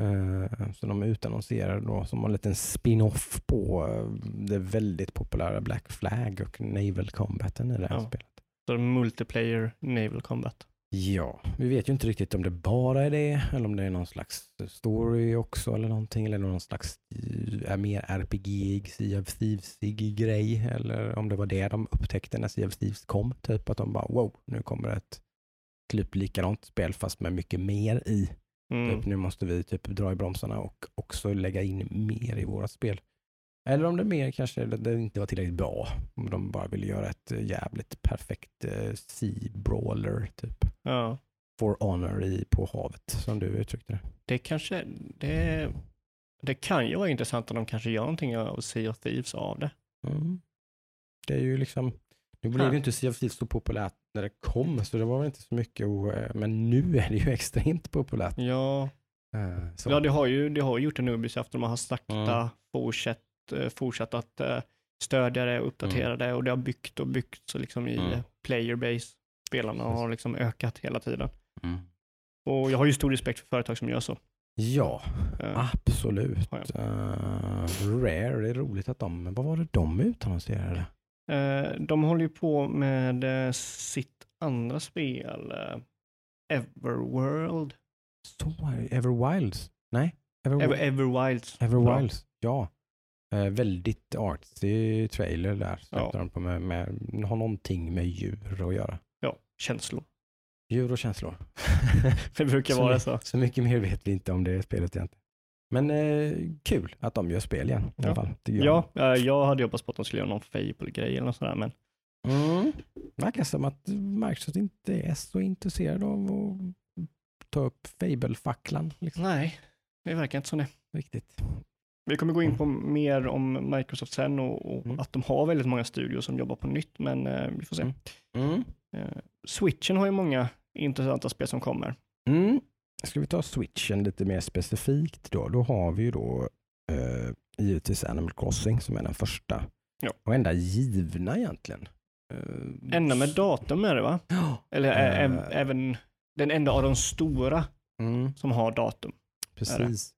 S1: Eh, så de utannonserade då som en liten spin-off på eh, det väldigt populära Black Flag och Naval Combaten i det här
S2: Ja.
S1: spelet.
S2: Så multiplayer naval combat.
S1: Ja, vi vet ju inte riktigt om det bara är det eller om det är någon slags story också eller någonting eller någon slags eh, är mer RPG, Sea of Thieves-ig grej eller om det var det de upptäckte när Sea of Thieves kom. Typ att de bara wow, nu kommer ett typ likadant spel fast med mycket mer i.
S2: Mm.
S1: Typ, nu måste vi typ dra i bromsarna och också lägga in mer i våra spel. Eller om det mer kanske det, inte var tillräckligt bra. Om de bara ville göra ett eh, jävligt perfekt eh, sea brawler typ.
S2: Ja,
S1: For honor i, på havet som du uttryckte det.
S2: det kanske, det Det kan ju vara intressant om de kanske gör någonting av Sea of Thieves av det.
S1: Mm. Det är ju liksom, nu blev ju inte Sea of Thieves så populärt när det kom, så det var väl inte så mycket, och, eh, men nu är det ju extremt populärt.
S2: Ja,
S1: Så.
S2: ja det har ju det har ju gjort en Ubisoft. De har sakta
S1: Mm.
S2: fortsatt, eh, fortsatt att stödja det och uppdatera det och det har byggt och byggt så liksom i
S1: Mm.
S2: eh, player base. Spelarna har liksom ökat hela tiden.
S1: Mm.
S2: Och jag har ju stor respekt för företag som gör så.
S1: Ja,
S2: Eh,
S1: absolut.
S2: Ja,
S1: Eh, Rare, det är roligt att de, vad var det de utannonserade?
S2: Eh, de håller ju på med sitt andra spel, Everworld.
S1: Så. Everwilds? Nej? Ever,
S2: Ever, Everwilds.
S1: Everwilds, ja. Väldigt artsy trailer där.
S2: Ja.
S1: De på med, med, har någonting med djur att göra.
S2: Ja, känslor.
S1: Djur och känslor.
S2: Det brukar
S1: Så
S2: vara så.
S1: Så mycket mer vet vi inte om det spelet egentligen. Men eh, kul att de gör spel igen i alla
S2: Ja.
S1: fall. tycker jag.
S2: Ja, eh, jag hade hoppats på att de skulle göra någon Fable-grej eller något sådär, men
S1: Mm. Verkar som att Microsoft inte är så intresserad av att ta upp Fable-facklan. Liksom.
S2: nej, det verkar inte så. Nej.
S1: Riktigt.
S2: Vi kommer gå in på mer om Microsoft sen och, och
S1: Mm.
S2: att de har väldigt många studios som jobbar på nytt, men eh, vi får se.
S1: Mm.
S2: Eh, Switchen har ju många intressanta spel som kommer.
S1: Mm. Ska vi ta switchen lite mer specifikt då? Då har vi ju då eh, givetvis Animal Crossing som är den första
S2: Ja.
S1: och enda givna egentligen. Eh,
S2: Enda med datum är det va? Eller
S1: Eh.
S2: ä- även den enda av de stora
S1: Mm.
S2: som har datum.
S1: Precis.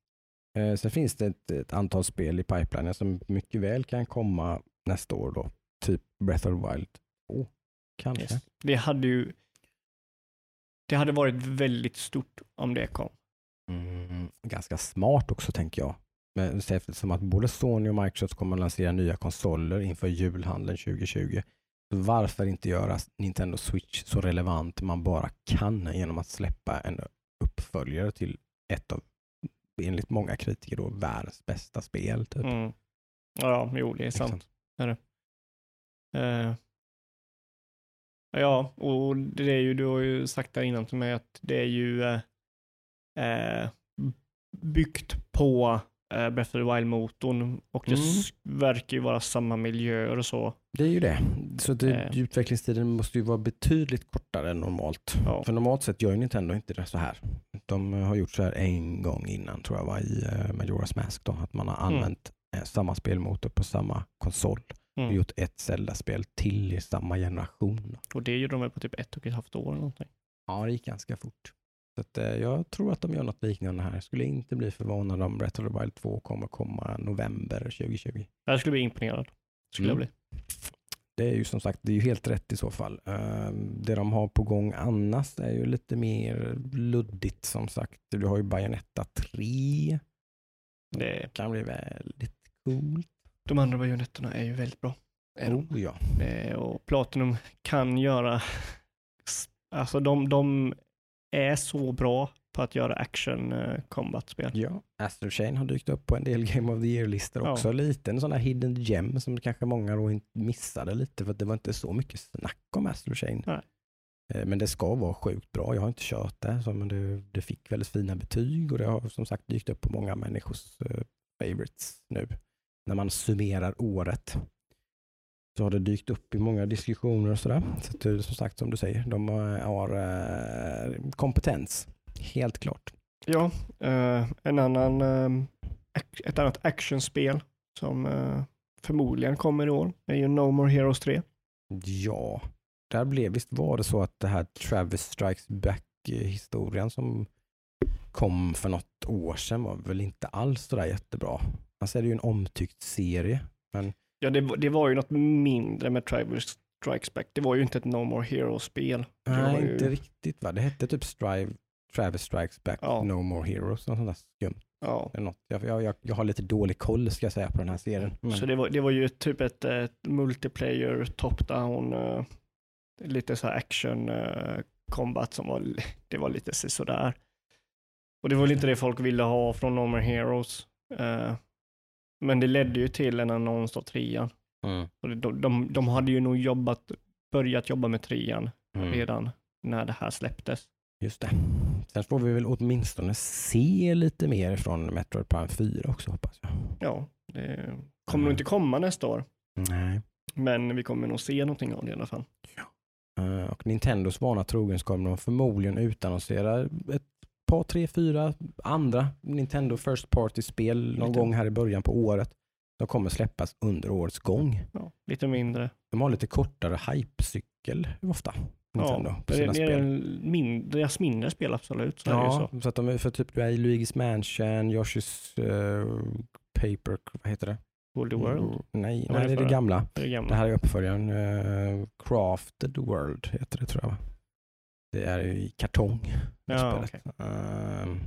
S1: Eh, sen finns det ett, ett antal spel i pipelinen som mycket väl kan komma nästa år då. Typ Breath of the Wild 2. Kanske.
S2: Yes. Det hade ju det hade varit väldigt stort om det kom.
S1: Mm, ganska smart också tänker jag. Men eftersom att både Sony och Microsoft kommer att lansera nya konsoler inför julhandeln 2020. Så varför inte göra Nintendo Switch så relevant man bara kan genom att släppa en uppföljare till ett av, enligt många kritiker, då, världens bästa spel. Typ.
S2: Mm. Ja, jo, det är sant. Eh, ja, och det är ju, du har ju sagt där innan till mig att det är ju eh, eh, byggt på eh, Breath of the Wild-motorn och det
S1: Mm.
S2: verkar ju vara samma miljöer och så.
S1: Det är ju det. Så det,
S2: Eh.
S1: utvecklingstiden måste ju vara betydligt kortare än normalt.
S2: Ja.
S1: För normalt sett gör ju Nintendo inte det så här. De har gjort så här en gång innan tror jag var i uh, Majora's Mask. Då, att man har
S2: Mm.
S1: använt eh, samma spelmotor på samma konsol och
S2: Mm.
S1: gjort ett Zelda-spel till i samma generation.
S2: Och det gjorde de väl på typ ett och ett halvt år eller någonting.
S1: Ja, det gick ganska fort. Så att, eh, jag tror att de gör något liknande här. Skulle inte bli förvånad om Breath of the Wild 2 kommer komma november 2020.
S2: Jag skulle bli imponerad. Skulle
S1: Mm.
S2: jag bli.
S1: Det är ju som sagt, det är ju helt rätt i så fall. Ehm, Det de har på gång annars är ju lite mer luddigt som sagt. Du har ju Bayonetta 3.
S2: Det,
S1: kan bli väldigt coolt.
S2: De andra bajonetterna är ju väldigt bra.
S1: Oh ja.
S2: Eh, och Platinum kan göra, alltså de, de är så bra på att göra action eh, combat-spel.
S1: ja. Astro Chain har dykt upp på en del Game of the Year-listor
S2: Ja.
S1: också. Lite en sån här hidden gem som kanske många då missade lite för att det var inte så mycket snack om Astro Chain.
S2: Nej.
S1: Eh, Men det ska vara sjukt bra. Jag har inte kört det, så men det, det fick väldigt fina betyg och det har som sagt dykt upp på många människors favorites nu. När man summerar året så har det dykt upp i många diskussioner och sådär. Så att, eh, som sagt, som du säger, de har, eh, kompetens. Helt klart.
S2: Ja, eh, en annan, eh, ett annat actionspel som eh, förmodligen kommer i år är ju No More Heroes 3.
S1: Ja, där blev visst var det så att det här Travis Strikes Back-historien som kom för något år sedan var väl inte alls så där jättebra. Alltså är det ju en omtyckt serie. Men
S2: Ja, det, det var ju något mindre med Travis Strikes Back. Det var ju inte ett No More Heroes-spel.
S1: Nej,
S2: ju-
S1: inte riktigt va. Det hette typ Strive, Travis Strikes Back,
S2: Ja.
S1: No More Heroes. Något sånt där skumt.
S2: Ja,
S1: Eller något. Jag, jag, jag, har lite dålig koll ska jag säga på den här serien. Men,
S2: så det var, det var ju typ ett, ett multiplayer top-down, eh, lite så här action eh, combat som var, det var lite sådär. Och det var väl inte det folk ville ha från No More Heroes. eh, men det ledde ju till en annons av trean.
S1: mm,
S2: Och de, de, de hade ju nog jobbat, börjat jobba med trean
S1: mm.
S2: redan när det här släpptes.
S1: Just det. Sen får vi väl åtminstone se lite mer från Metroid Prime 4 också hoppas jag.
S2: Ja, det kommer nog inte komma nästa år.
S1: Nej.
S2: Men vi kommer nog se någonting av det i alla fall.
S1: Eh, Och Nintendos vana trogen så kommer de förmodligen utannonsera ett par, tre, fyra andra Nintendo First Party-spel någon gång här i början på året. De kommer släppas under årets gång.
S2: Ja, lite mindre.
S1: De har lite kortare hype-cykel ofta. Nintendo,
S2: ja,
S1: på sina
S2: det är
S1: spel.
S2: min, deras mindre spel absolut. Så
S1: Ja,
S2: så.
S1: så. att de är för typ Luigi's Mansion, Yoshi's eh, Paper, vad heter det?
S2: Woolly World,
S1: Mm, Nej, nej
S2: det
S1: är det gamla.
S2: det är det gamla.
S1: Det här är uppföljaren. Uh, Crafted World heter det tror jag. Det är i kartong.
S2: Ja,
S1: spelet. Ehm,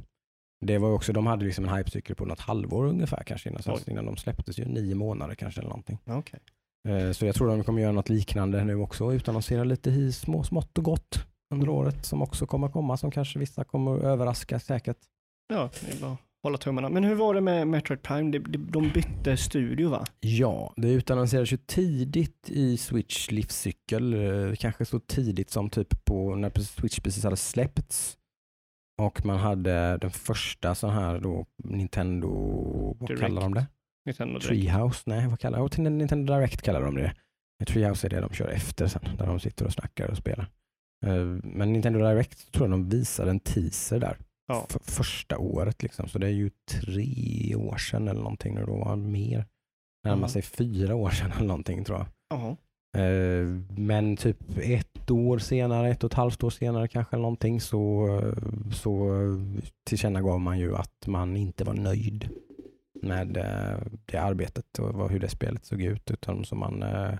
S1: det var också, de hade liksom en hypecykel på något halvår ungefär kanske innan,
S2: Oj.
S1: innan de släpptes ju nio månader kanske eller någonting.
S2: Okej.
S1: Eh, så jag tror de kommer göra något liknande nu också utannonsera lite i små, smått och gott under året som också kommer komma som kanske vissa kommer att överraska säkert.
S2: Ja, det är att hålla tummarna. Men hur var det med Metroid Prime? De, de, bytte studio va?
S1: Ja, det utannonserades ju tidigt i Switch livscykel, eh, kanske så tidigt som typ på när Switch precis hade släppts. Och man hade den första sån här då Nintendo, vad
S2: Direct.
S1: kallar de det?
S2: Nintendo.
S1: Treehouse? Nej, vad kallar de det? Nintendo Direct kallar de det. Treehouse är det de kör efter sen, där de sitter och snackar och spelar. Eh, Men Nintendo Direct tror jag de visade en teaser där.
S2: Ja.
S1: För första året liksom. Så det är ju tre år sedan eller någonting. Och då var mer. Närmar
S2: Ja.
S1: sig fyra år sedan eller någonting tror jag.
S2: Jaha.
S1: Eh, Men typ ett år senare, ett och ett halvt år senare kanske någonting så, så tillkännagav man ju att man inte var nöjd med eh, det arbetet och hur det spelet såg ut utan så man eh,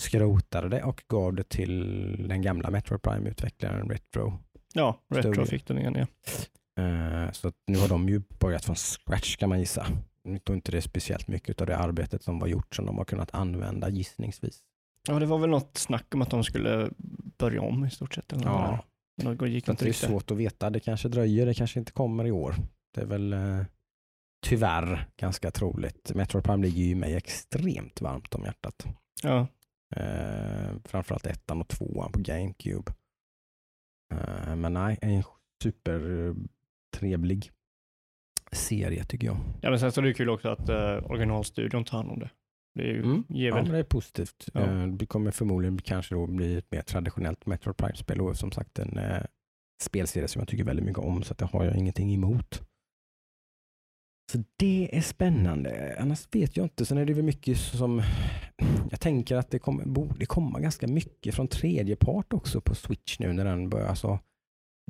S1: skrotade det och gav det till den gamla Metroid Prime-utvecklaren Retro.
S2: Ja, Retro
S1: Studio.
S2: fick den igen ja.
S1: Eh, Så nu har de ju börjat från scratch kan man gissa. Jag tror inte det är speciellt mycket av det arbetet som var gjort som de har kunnat använda gissningsvis.
S2: Ja, det var väl något snack om att de skulle börja om i stort sett. Eller
S1: Ja.
S2: Men det gick inte
S1: det är
S2: riktigt.
S1: svårt att veta. Det kanske dröjer, det kanske inte kommer i år. Det är väl eh, tyvärr ganska troligt. Metroid Prime ligger ju mig extremt varmt om hjärtat.
S2: Ja.
S1: Eh, framförallt ettan och tvåan på GameCube. Eh, men nej, en supertrevlig serie tycker jag.
S2: ja, men sen så är det kul också att uh, originalstudion tar hand om det. Det är ju,
S1: Mm. Ja, men det är positivt.
S2: Ja.
S1: Eh, Det kommer förmodligen kanske då bli ett mer traditionellt Metroid Prime-spel och som sagt en eh, spelserie som jag tycker väldigt mycket om så det har jag ingenting emot. Så det är spännande. Annars vet jag inte. Sen är det väl mycket som jag tänker att det kommer, borde komma ganska mycket från tredje part också på Switch nu när den börjar. Alltså,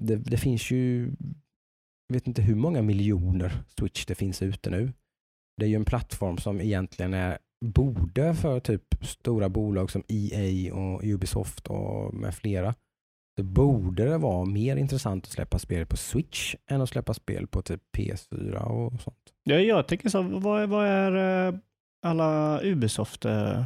S1: det, det finns ju, jag vet inte hur många miljoner Switch det finns ute nu. Det är ju en plattform som egentligen är borde för typ stora bolag som EA och Ubisoft och med flera. Det borde det vara mer intressant att släppa spel på Switch än att släppa spel på typ PS4 och sånt.
S2: Ja, jag tänker så, vad är, vad är eh, alla Ubisoft eh,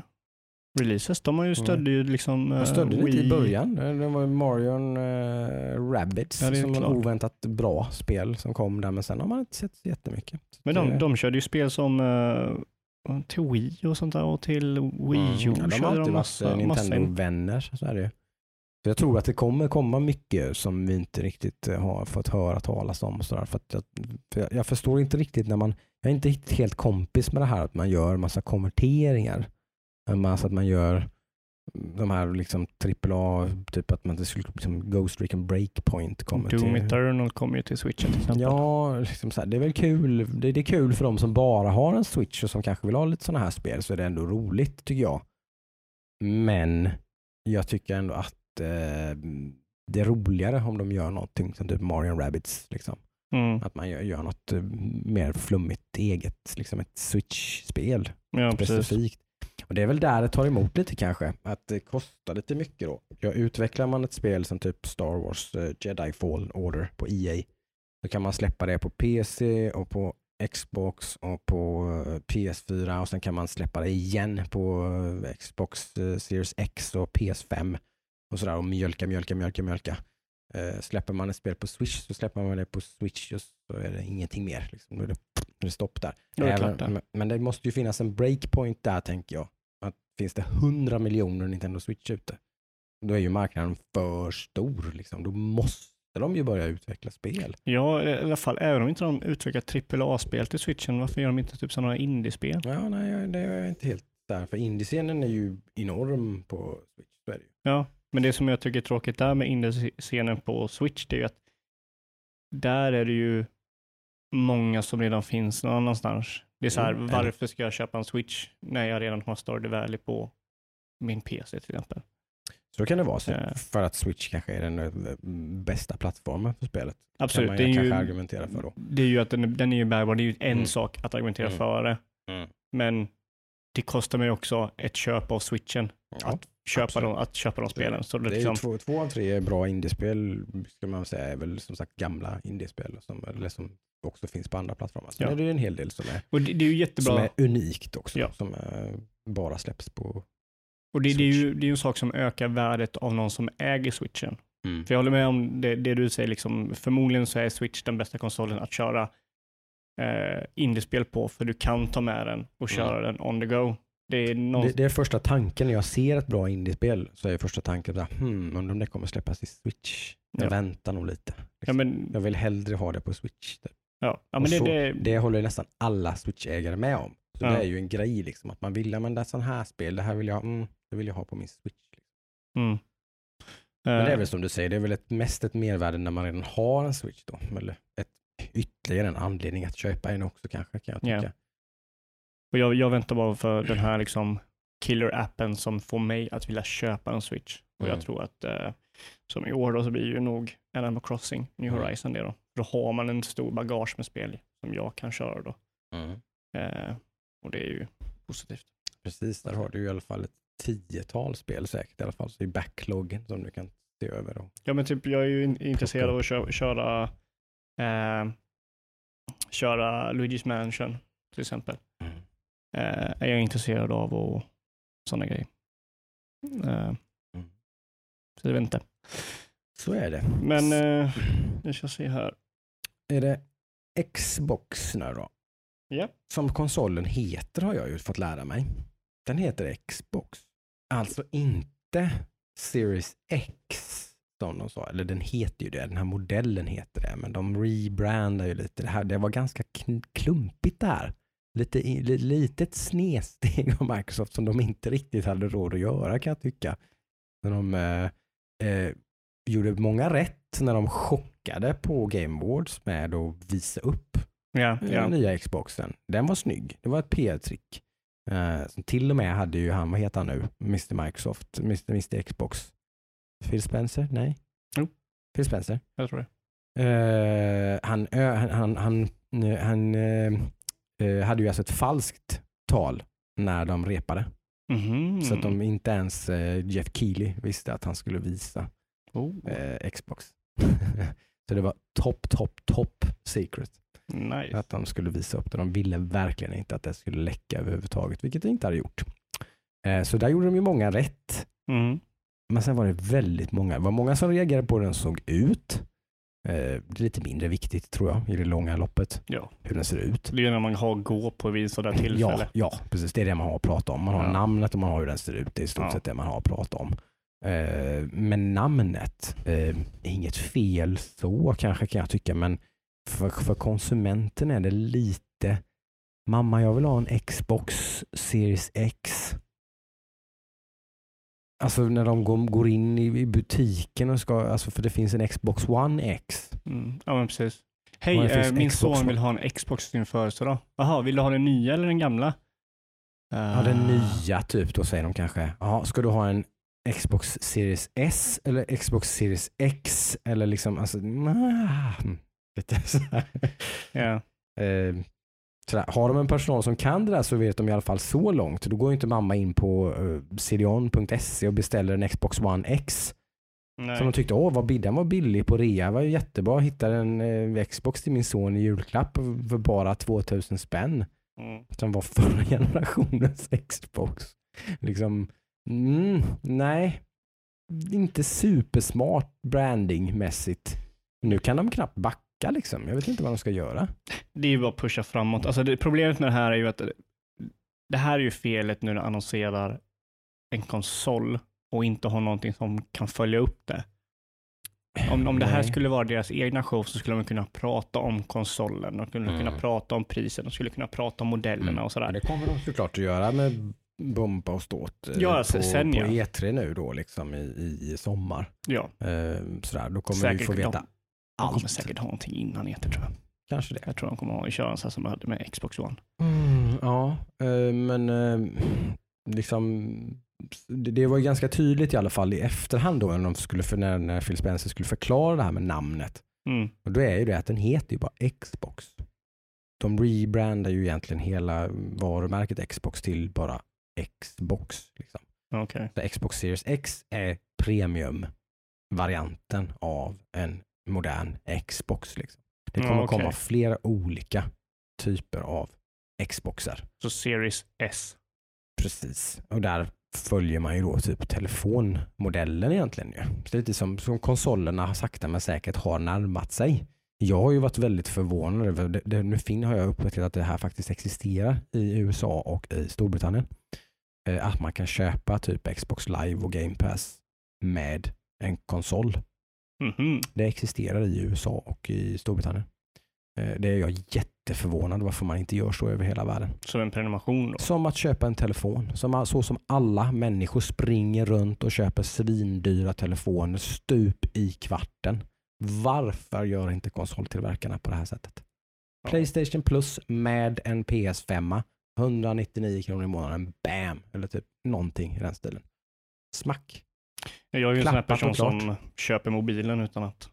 S2: releases? De har ju stödde ju liksom
S1: Jag
S2: eh,
S1: stödde lite i
S2: Wii.
S1: början. Det var Marion uh, Rabbids
S2: Ja,
S1: som var oväntat bra spel som kom där men sen har man inte sett jättemycket.
S2: Men
S1: det-
S2: de, de körde ju spel som eh, till Wii och sånt där och till Wii U.
S1: Mm, ja, de har alltid varit
S2: massa-
S1: eh,
S2: massa in.
S1: Nintendo-vänner. Så är det. ju. Så jag tror att det kommer komma mycket som vi inte riktigt eh, har fått höra talas om. Så där, för jag, för jag, förstår inte riktigt när man, jag är inte helt kompis med det här att man gör massa konverteringar. Alltså att man gör de här liksom AAA, typ att man det skulle liksom Ghost Recon Breakpoint kommer
S2: Doom
S1: till.
S2: Eternal kommer ju till Switchen till exempel.
S1: Ja, liksom så här, det är väl kul. Det, det är kul för de som bara har en Switch och som kanske vill ha lite sådana här spel så är det ändå roligt tycker jag. Men jag tycker ändå att eh, det är roligare om de gör någonting som typ Mario Rabbids. Liksom.
S2: Mm.
S1: Att man gör, gör något eh, mer flummigt eget, liksom ett Switch-spel
S2: Ja, precis.
S1: Och Det är väl där det tar emot lite kanske, att det kostar lite mycket då. Ja, utvecklar man ett spel som typ Star Wars eh, Jedi Fall Order på EA, då kan man släppa det på PC och på Xbox och på eh, PS4 och sen kan man släppa det igen på eh, Xbox Series X och PS5 och sådär och mjölka, mjölka, mjölka, mjölka. Eh, släpper man ett spel på Switch så släpper man det på Switch och så är det ingenting mer. Liksom. Då är det, det stopp där.
S2: Det
S1: Även- men- Men det måste ju finnas en breakpoint där tänker jag. Att finns det 100 miljoner Nintendo Switch ute, då är ju marknaden för stor. Liksom. Då måste de ju börja utveckla spel.
S2: Ja, i alla fall, även om inte de utvecklar AAA-spel till switchen, varför gör de inte typ sådana indiespel?
S1: Ja, nej, det är inte helt där. För indiescenen är ju enorm på Switch. Ju.
S2: Ja, men det som jag tycker är tråkigt där med indiescenen på switch, det är ju att där är det ju många som redan finns någon annanstans. Det är så här,
S1: Mm,
S2: varför ska jag köpa en switch när jag redan har Stardew Valley på min PC till exempel?
S1: Så kan det vara. Så,
S2: Ja.
S1: För att Switch kanske är den eh, bästa plattformen för spelet.
S2: Absolut,
S1: kan
S2: det
S1: man
S2: är
S1: ju argumentera för då.
S2: det är ju att den, är- den är ju bärbar, det är ju en
S1: Mm.
S2: sak att argumentera
S1: Mm.
S2: för det,
S1: Mm.
S2: men det kostar mig också ett köp av switchen,
S1: Ja.
S2: att, köpa
S1: absolut.
S2: de, att köpa de spelen. Så det,
S1: Det är
S2: liksom,
S1: två, två av tre bra indiespel, ska man säga, är väl som sagt gamla indiespel som, eller som också finns på andra plattformar. Sen
S2: Ja.
S1: är det en hel del som är,
S2: och det, det är ju jättebra.
S1: som är unikt också,
S2: Ja.
S1: som eh, bara släpps på...
S2: Och det, det, är ju det är en sak som ökar värdet av någon som äger switchen.
S1: Mm.
S2: För jag håller med om det, det du säger, liksom, förmodligen så är switch den bästa konsolen att köra eh, indiespel på, för du kan ta med den och köra den on the go. Det är någon...
S1: Det, det är första tanken när jag ser ett bra indiespel, så är första tanken att hmm, undrar om det kommer släppas i Switch. Jag
S2: Ja.
S1: väntar nog lite.
S2: ja, men,
S1: Jag vill hellre ha det på Switch.
S2: Ja, men det,
S1: så-
S2: det,
S1: Det håller nästan alla Switch-ägare med om. Så
S2: Ja.
S1: det är ju en grej liksom, att man vill, är sån här spel, det här vill jag, mm, det vill jag ha på min Switch.
S2: mm.
S1: Men det är
S2: Eh,
S1: väl som du säger, det är väl ett, mest ett mervärde när man redan har en Switch då. Eller ett, ytterligare en anledning att köpa en också kanske kan jag
S2: Ja.
S1: tycka.
S2: och jag, jag väntar bara för den här liksom killer-appen som får mig att vilja köpa en switch. Och
S1: Mm.
S2: jag tror att eh, som i år då så blir ju nog Animal Crossing New
S1: Mm.
S2: Horizon det då. Då har man en stor bagage med spel som jag kan köra då.
S1: Mm.
S2: Eh, och det är ju positivt.
S1: Precis, där har du i alla fall ett tiotal spel säkert i alla fall, så i backloggen som du kan se över. Då.
S2: Ja men typ jag är ju in- intresserad av att köra, köra, eh, köra Luigi's Mansion till exempel. Eh, är jag intresserad av och sådana grejer. Eh, så jag vet inte.
S1: Så är det.
S2: Men eh, jag ska se här.
S1: Är det Xbox nu då?
S2: Ja.
S1: Som konsolen heter har jag ju fått lära mig. Den heter Xbox. Alltså inte Series X som de sa. Eller den heter ju det, den här modellen heter det. Men de rebrandar ju lite. Det, här, det var ganska klumpigt där. Lite, li- litet snedsteg av Microsoft som de inte riktigt hade råd att göra kan jag tycka. När de eh, eh, gjorde många rätt när de chockade på Game Awards med att visa upp
S2: ja.
S1: ja. nya Xboxen. Den var snygg. Det var ett PR-trick. Eh, som till och med hade ju han, vad heter han nu, Mr Microsoft, Mr, Mr Xbox. Phil Spencer? Nej?
S2: Jo.
S1: Phil Spencer.
S2: jag tror det.
S1: Eh, han, han, han, han, eh, han eh, eh, hade ju alltså ett falskt tal när de repade.
S2: Mhm.
S1: Så att de inte ens eh, Jeff Keely visste att han skulle visa
S2: oh,
S1: eh, Xbox. så det var top, top, top secret
S2: nice.
S1: att de skulle visa upp det. De ville verkligen inte att det skulle läcka överhuvudtaget, vilket det inte hade gjort. Eh, Så där gjorde de ju många rätt.
S2: Mm.
S1: Men sen var det väldigt många. Det var många som reagerade på hur den såg ut. Eh, Det är lite mindre viktigt tror jag i det långa loppet,
S2: Ja,
S1: hur den ser ut.
S2: det är när man har gå på vid sådär
S1: Ja,
S2: tillfälle.
S1: ja, precis. Det är det man har att prata om. Man har
S2: Ja.
S1: namnet och man har hur den ser ut. Det är i stort
S2: Ja.
S1: sett det man har att prata om. Eh, Men namnet, eh, inget fel så kanske kan jag tycka, men för, för konsumenten är det lite Mamma, jag vill ha en Xbox Series X. Alltså när de går, går in i, i butiken och ska, alltså för det finns en Xbox One X.
S2: Mm. Ja, men precis. Hej, eh, min
S1: Xbox
S2: son vill ha en Xbox till sin födelsedag. Jaha, vill du ha den nya eller den gamla?
S1: Ja, den
S2: Ah.
S1: nya typ, då säger de kanske. Ja, ska du ha en Xbox Series S eller Xbox Series X? Eller liksom, alltså, nah, lite sådär.
S2: Ja.
S1: Eh, sådär. Har de en personal som kan det där så vet de i alla fall så långt. Då går ju inte mamma in på uh, cdon.se och beställer en Xbox One X.
S2: Nej.
S1: Som de tyckte, åh vad den var billig på rea, var ju jättebra. Hittade en eh, Xbox till min son i julklapp för bara 2000 spänn.
S2: Mm.
S1: Som var förra generationens Xbox. Liksom, mm, nej. Inte supersmart brandingmässigt. Nu kan de knappt backa liksom. Jag vet inte vad de ska göra.
S2: Det är ju bara att pusha framåt. Alltså det, problemet med det här är ju att det, här är ju felet nu när de annonserar en konsol och inte har någonting som kan följa upp det. Om, om det här skulle vara deras egna show så skulle de kunna prata om konsolen, de skulle kunna
S1: Mm.
S2: prata om priset, de skulle kunna prata om modellerna
S1: Mm.
S2: och sådär.
S1: Det kommer de såklart att göra med bomba och ståt eh,
S2: Ja,
S1: på,
S2: sen
S1: på
S2: ja.
S1: E3 nu då liksom i, i, sommar.
S2: Ja,
S1: Eh, sådär, då kommer
S2: Säkert
S1: vi få
S2: de-
S1: veta
S2: de kommer
S1: allt.
S2: säkert ha någonting innan E3 tror jag.
S1: Kanske det.
S2: Jag tror de kommer ha köra så här som de hade med Xbox One.
S1: Mm, ja, eh, men eh, liksom det, det var ju ganska tydligt i alla fall i efterhand då när, de skulle för, när, när Phil Spencer skulle förklara det här med namnet.
S2: Mm.
S1: Och då är ju det att den heter ju bara Xbox. De rebrandar ju egentligen hela varumärket Xbox till bara Xbox. Liksom.
S2: Okej.
S1: Så Xbox Series X är premium-varianten av en modern Xbox. Liksom. Det
S2: Ja,
S1: kommer
S2: okej.
S1: komma flera olika typer av Xboxar.
S2: Så Series S.
S1: Precis. Och där följer man ju då typ telefonmodellen egentligen. Ju. Så lite som, som konsolerna har sakta men säkert har närmat sig. Jag har ju varit väldigt förvånad över, det, det, nu fin har jag upptäckt att det här faktiskt existerar i USA och i Storbritannien. Eh, att man kan köpa typ Xbox Live och Game Pass med en konsol.
S2: Mhm.
S1: Det existerar i USA och i Storbritannien. Eh, det är jag jätteförvånad varför man inte gör så över hela världen.
S2: Så en prenumeration då?
S1: Som att köpa en telefon. Som, så som alla människor springer runt och köper svindyra telefoner stup i kvarten. Varför gör inte konsoltillverkarna på det här sättet?
S2: Ja.
S1: Playstation Plus med en PS5. 199 kronor i månaden. Bam! Eller typ någonting i den stilen. Smack.
S2: Jag är ju en sån här person som köper mobilen utan att...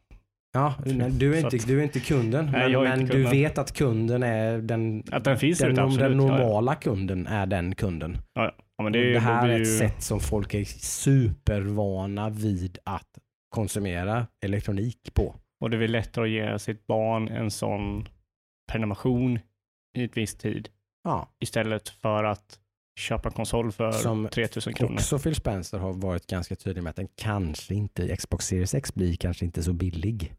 S1: Ja, du, är inte,
S2: att-
S1: du är inte kunden.
S2: Nej,
S1: men
S2: är
S1: men
S2: inte
S1: du
S2: kunden.
S1: vet att kunden är den,
S2: Att den finns
S1: den,
S2: ute, absolut.
S1: den
S2: Ja, ja.
S1: normala kunden är den kunden.
S2: Ja, men
S1: Det,
S2: det, är
S1: här är ett
S2: ju-
S1: sätt som folk är supervana vid att konsumera elektronik på.
S2: Och det är lättare att ge sitt barn en sån prenumeration i ett visst tid
S1: Ja,
S2: istället för att köpa en konsol för
S1: Som
S2: 3000 kronor.
S1: också Phil Spencer har varit ganska tydlig med att den kanske inte, Xbox Series X blir kanske inte så billig.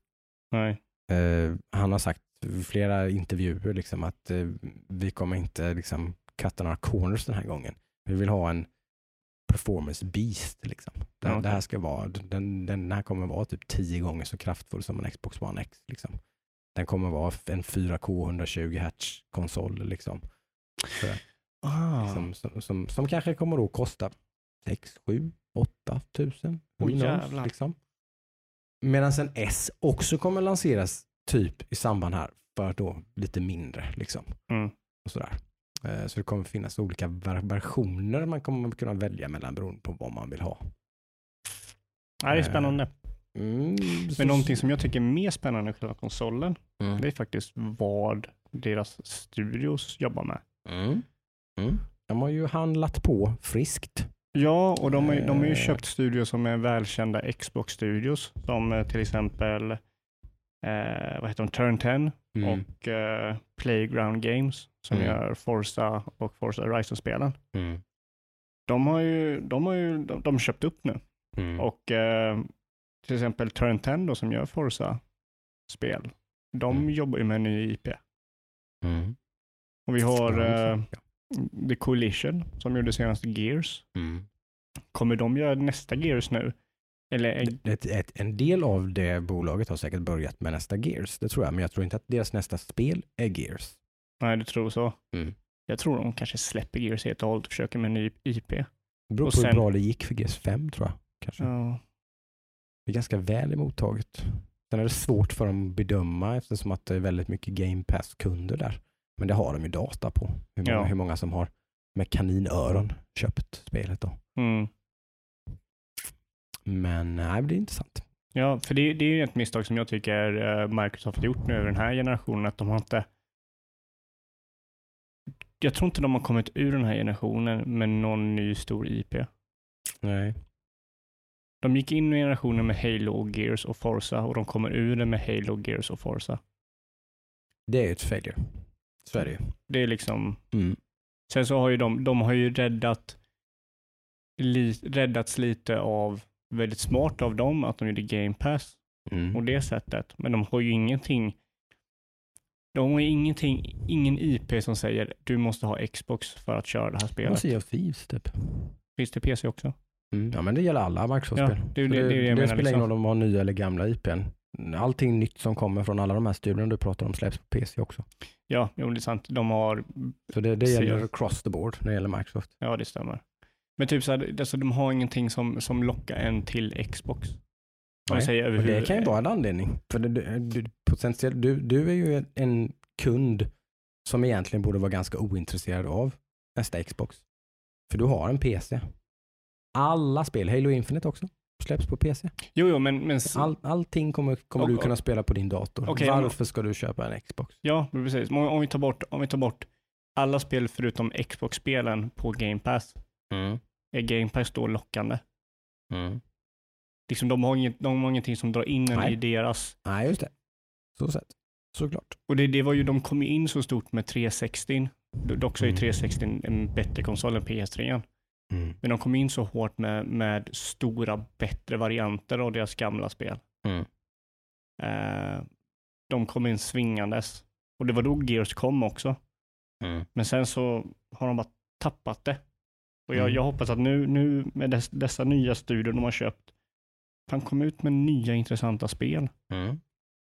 S2: Nej.
S1: Eh, han har sagt i flera intervjuer liksom att eh, vi kommer inte liksom cutta några corners den här gången. Vi vill ha en performance beast. Liksom.
S2: Ja, okej.
S1: det här ska vara, den, den här kommer vara typ tio gånger så kraftfull som en Xbox One X. Liksom. Den kommer vara en 4K 120 Hz konsol. Liksom. Så,
S2: Ah.
S1: som, som, som, som kanske kommer att kosta 6, 7, 8 tusen.
S2: Jävlar.
S1: liksom. Medan en S också kommer lanseras typ i samband här för då lite mindre. Liksom.
S2: Mm.
S1: Och sådär. Eh, Så det kommer finnas olika ver- versioner man kommer kunna välja mellan beroende på vad man vill ha.
S2: Ja, det är spännande.
S1: Mm, så-
S2: Men någonting som jag tycker är mer spännande än själva konsolen,
S1: Mm.
S2: det är faktiskt vad deras studios jobbar med.
S1: Mm. Mm. De har ju handlat på friskt.
S2: Ja, och de har, ju- de har ju
S1: Eh.
S2: köpt studios som är välkända Xbox-studios, som eh, till exempel eh, vad heter de? Turn 10
S1: Mm.
S2: och eh, Playground Games som
S1: Mm.
S2: gör Forza och Forza Horizon-spelen.
S1: Mm.
S2: De har ju, de har ju de, de har köpt upp nu
S1: Mm.
S2: och eh, till exempel Turn 10 då, som gör Forza-spel, de
S1: Mm.
S2: jobbar ju med en ny IP. Och vi har eh, The Coalition som gjorde senaste Gears.
S1: Mm.
S2: Kommer de göra nästa Gears nu? Eller
S1: Ett, ett, en del av det bolaget har säkert börjat med nästa Gears, det tror jag, men jag tror inte att deras nästa spel är Gears.
S2: Nej, du tror så?
S1: Mm.
S2: Jag tror de kanske släpper Gears helt och hållet och försöker med en ny IP.
S1: Det beror
S2: Och
S1: på hur
S2: sen-
S1: bra det gick för Gears 5 tror jag. Kanske.
S2: Ja.
S1: Det är ganska väl emottaget. Sen är det svårt för dem att bedöma eftersom att det är väldigt mycket Game Pass-kunder där. Men det har de ju data på. Hur många,
S2: Ja.
S1: hur många som har med kaninöron köpt spelet då.
S2: Mm.
S1: Men nej, det är intressant.
S2: Ja, för det, det är ju ett misstag som jag tycker eh, Microsoft har gjort nu över den här generationen, att de har inte jag tror inte de har kommit ur den här generationen med någon ny stor IP.
S1: Nej.
S2: De gick in i generationen med Halo, Gears och Forza och de kommer ur den med Halo, Gears och Forza.
S1: Det är ju ett failure. Är det.
S2: Det är liksom,
S1: Mm.
S2: sen så har ju de, de har ju räddat, li, räddats lite av, väldigt smart av dem, att de gjorde Game Pass
S1: Mm.
S2: på det sättet. Men de har ju ingenting, de har ju ingenting, ingen IP som säger du måste ha Xbox för att köra det här
S1: Och
S2: spelet.
S1: Sea of Thieves typ.
S2: Finns det PC också?
S1: Mm. Ja men det gäller alla Microsoft-spel.
S2: Ja, det det- det det jag menar,
S1: spelar ingen
S2: liksom.
S1: roll om de har nya eller gamla IPn. Allting nytt som kommer från alla de här studierna du pratar om släpps på PC också.
S2: Ja, jo, det är sant. De har,
S1: Så det, det gäller across the board när det gäller Microsoft.
S2: ja det stämmer. Men typ så här, alltså, de har ingenting som, som lockar en till Xbox.
S1: Nej,
S2: säger
S1: Och det kan ju vara en anledning. För det, du, potentiellt, du, du är ju en, en kund som egentligen borde vara ganska ointresserad av nästa Xbox. För du har en PC. Alla spel, Halo Infinite också, släpps på PC.
S2: Jo, jo, men, men
S1: All, allting kommer, kommer
S2: Och-
S1: du kunna spela på din dator.
S2: Om-
S1: Varför ska du köpa en Xbox?
S2: ja, precis. Om, om, vi tar bort, om vi tar bort alla spel förutom Xbox-spelen på Game Pass, är Game Pass då lockande? Liksom, de, har inget, de har ingenting som drar in en
S1: Nej.
S2: i deras...
S1: Nej, just det. Så sett. Såklart.
S2: Och det, det var ju, de kom ju in så stort med 360. Dock så är ju
S1: Mm.
S2: 360 en bättre konsol än PS3. Men de kom in så hårt med, med stora, bättre varianter av deras gamla spel.
S1: Mm.
S2: Eh, de kom in svingandes. Och det var då Gears kom också.
S1: Mm.
S2: Men sen så har de bara tappat det. Och jag,
S1: Mm.
S2: jag hoppas att nu, nu med dess, dessa nya studior de har köpt, kan komma ut med nya intressanta spel.
S1: Mm.